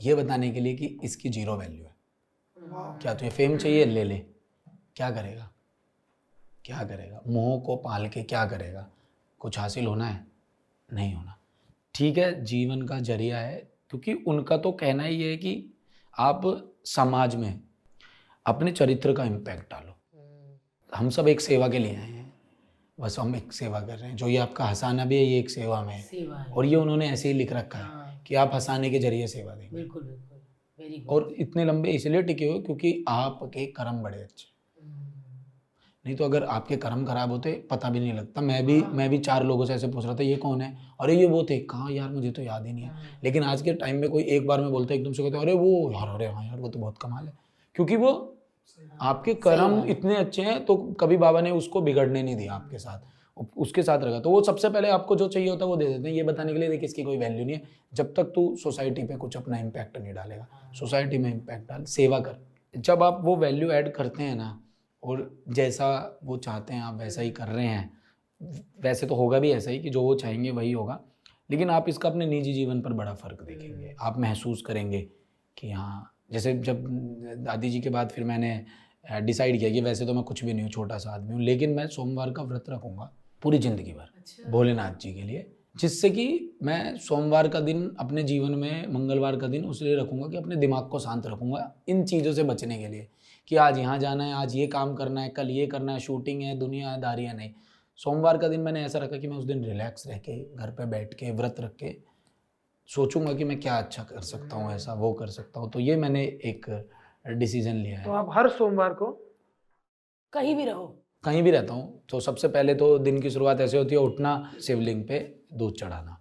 S1: ये बताने के लिए कि इसकी ज़ीरो वैल्यू है। क्या तुझे फेम चाहिए? ले ले। क्या करेगा? क्या करेगा? मोह को पाल के क्या करेगा? कुछ हासिल होना है? नहीं होना। ठीक है जीवन का ज़रिया है क्योंकि उनका तो कहना ही है कि आप समाज में अपने चरित्र का इम्पैक्ट डालो। हम सब एक सेवा के लिए आए हैं। बस हम एक सेवा कर रहे हैं। जो ये आपका हंसाना भी है ये एक सेवा में है।
S2: सेवा है।
S1: और ये उन्होंने ऐसे ही लिख रखा है
S2: हाँ,
S1: कि आप हंसाने के ज़रिए सेवा देंगे।
S2: बिल्कुल बिल्कुल।
S1: और इतने लंबे इसलिए टिके हुए क्योंकि आपके कर्म बड़े अच्छे नहीं तो अगर आपके कर्म खराब होते पता भी नहीं लगता। मैं भी मैं भी चार लोगों से ऐसे पूछ रहा था ये कौन है? अरे ये वो थे। कहाँ यार मुझे तो याद ही नहीं है। लेकिन आज के टाइम में कोई एक बार में बोलता है एकदम से कहते अरे वो यार अरे हाँ यार वो तो बहुत कमाल है। क्योंकि वो आपके कर्म इतने अच्छे हैं तो कभी बाबा ने उसको बिगड़ने नहीं दिया आपके साथ। उसके साथ रखा। तो वो सबसे पहले आपको जो चाहिए होता है वो दे देते हैं। ये बताने के लिए देखिए इसकी कोई वैल्यू नहीं है। जब तक तू सोसाइटी पे कुछ अपना इम्पैक्ट नहीं डालेगा सोसाइटी में इम्पैक्ट डाल सेवा कर। जब आप वो वैल्यू ऐड करते हैं ना और जैसा वो चाहते हैं आप वैसा ही कर रहे हैं। वैसे तो होगा भी ऐसा ही कि जो वो चाहेंगे वही होगा। लेकिन आप इसका अपने निजी जीवन पर बड़ा फ़र्क देखेंगे। आप महसूस करेंगे कि हाँ जैसे जब दादी जी के बाद फिर मैंने डिसाइड किया कि वैसे तो मैं कुछ भी नहीं हूँ छोटा सा आदमी हूँ लेकिन मैं सोमवार का व्रत रखूँगा पूरी ज़िंदगी भर
S2: अच्छा।
S1: भोलेनाथ जी के लिए जिससे कि मैं सोमवार का दिन अपने जीवन में मंगलवार का दिन उसलिए रखूँगा कि अपने दिमाग को शांत रखूँगा इन चीज़ों से बचने के लिए। कि आज यहाँ जाना है आज ये काम करना है कल ये करना है शूटिंग है दुनियादारी है नहीं। सोमवार का दिन मैंने ऐसा रखा कि मैं उस दिन रिलैक्स रह के घर पर बैठ के व्रत रख के सोचूँगा कि मैं क्या अच्छा कर सकता हूँ ऐसा वो कर सकता हूँ। तो ये मैंने एक डिसीज़न लिया है।
S3: तो आप हर सोमवार को?
S2: कहीं भी रहो।
S1: कहीं भी रहता हूँ। तो सबसे पहले तो दिन की शुरुआत ऐसे होती है उठना शिवलिंग पे दूध चढ़ाना।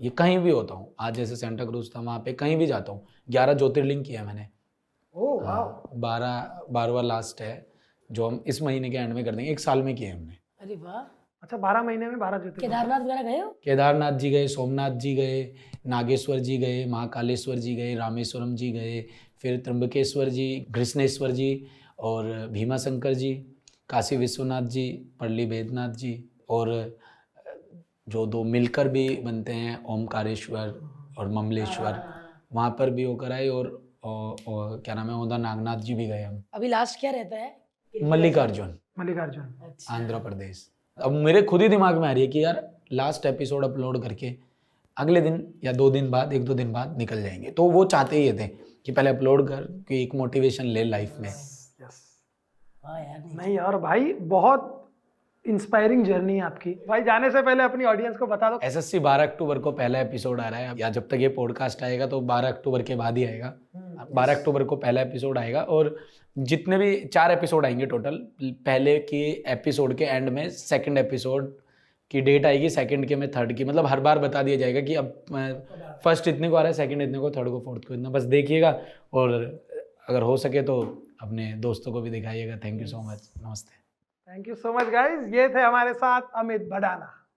S1: ये कहीं भी होता हूँ। आज जैसे सेंटा क्रूज था वहाँ पे कहीं भी जाता हूँ। ग्यारह ज्योतिर्लिंग किया मैंने। बारह बारहवा लास्ट है जो हम इस महीने के एंड में कर देंगे। एक साल में किए हमने।
S2: अरे वाह।
S3: अच्छा बारह महीने में बारह ज्योतिर्लिंग
S2: केदारनाथ वगैरह गए हो?
S1: केदारनाथ जी गए सोमनाथ जी गए नागेश्वर जी गए महाकालेश्वर जी गए रामेश्वरम जी गए फिर त्र्यंबकेश्वर जी कृष्णेश्वर जी और भीमा शंकर जी काशी विश्वनाथ जी पल्ली बैद्यनाथ जी और जो दो मिलकर भी बनते हैं ओमकारेश्वर और ममलेश्वर वहाँ पर भी होकर आए और, और, और क्या नाम है उधर नागनाथ जी भी गए हम।
S2: अभी लास्ट क्या रहता है?
S1: मल्लिकार्जुन।
S3: मल्लिकार्जुन।
S2: अच्छा।
S1: आंध्र प्रदेश। अब मेरे खुद ही दिमाग में आ रही है कि यार लास्ट एपिसोड अपलोड करके अगले दिन या दो दिन बाद एक दो दिन बाद निकल जाएँगे। तो वो चाहते ही थे कि पहले अपलोड कर कि एक मोटिवेशन ले लाइफ में।
S3: यस
S2: हाँ यार नहीं
S3: नहीं यार भाई बहुत इंस्पायरिंग जर्नी है आपकी। भाई जाने से पहले अपनी ऑडियंस को बता दो।
S1: एस एस सी बारह अक्टूबर को पहला एपिसोड आ रहा है। या जब तक ये पॉडकास्ट आएगा तो बारह अक्टूबर के बाद ही आएगा। बारह अक्टूबर को पहला एपिसोड आएगा और जितने भी चार एपिसोड आएँगे टोटल पहले के एपिसोड के एंड में सेकंड एपिसोड की डेट आएगी सेकंड के में थर्ड की। मतलब हर बार बता दिया जाएगा कि अब फ़र्स्ट इतने को आ रहा है सेकंड इतने को थर्ड को फोर्थ को इतना। बस देखिएगा और अगर हो सके तो अपने दोस्तों को भी दिखाइएगा। थैंक यू सो मच नमस्ते।
S3: Thank you so much guys ये थे हमारे साथ अमित भडाना।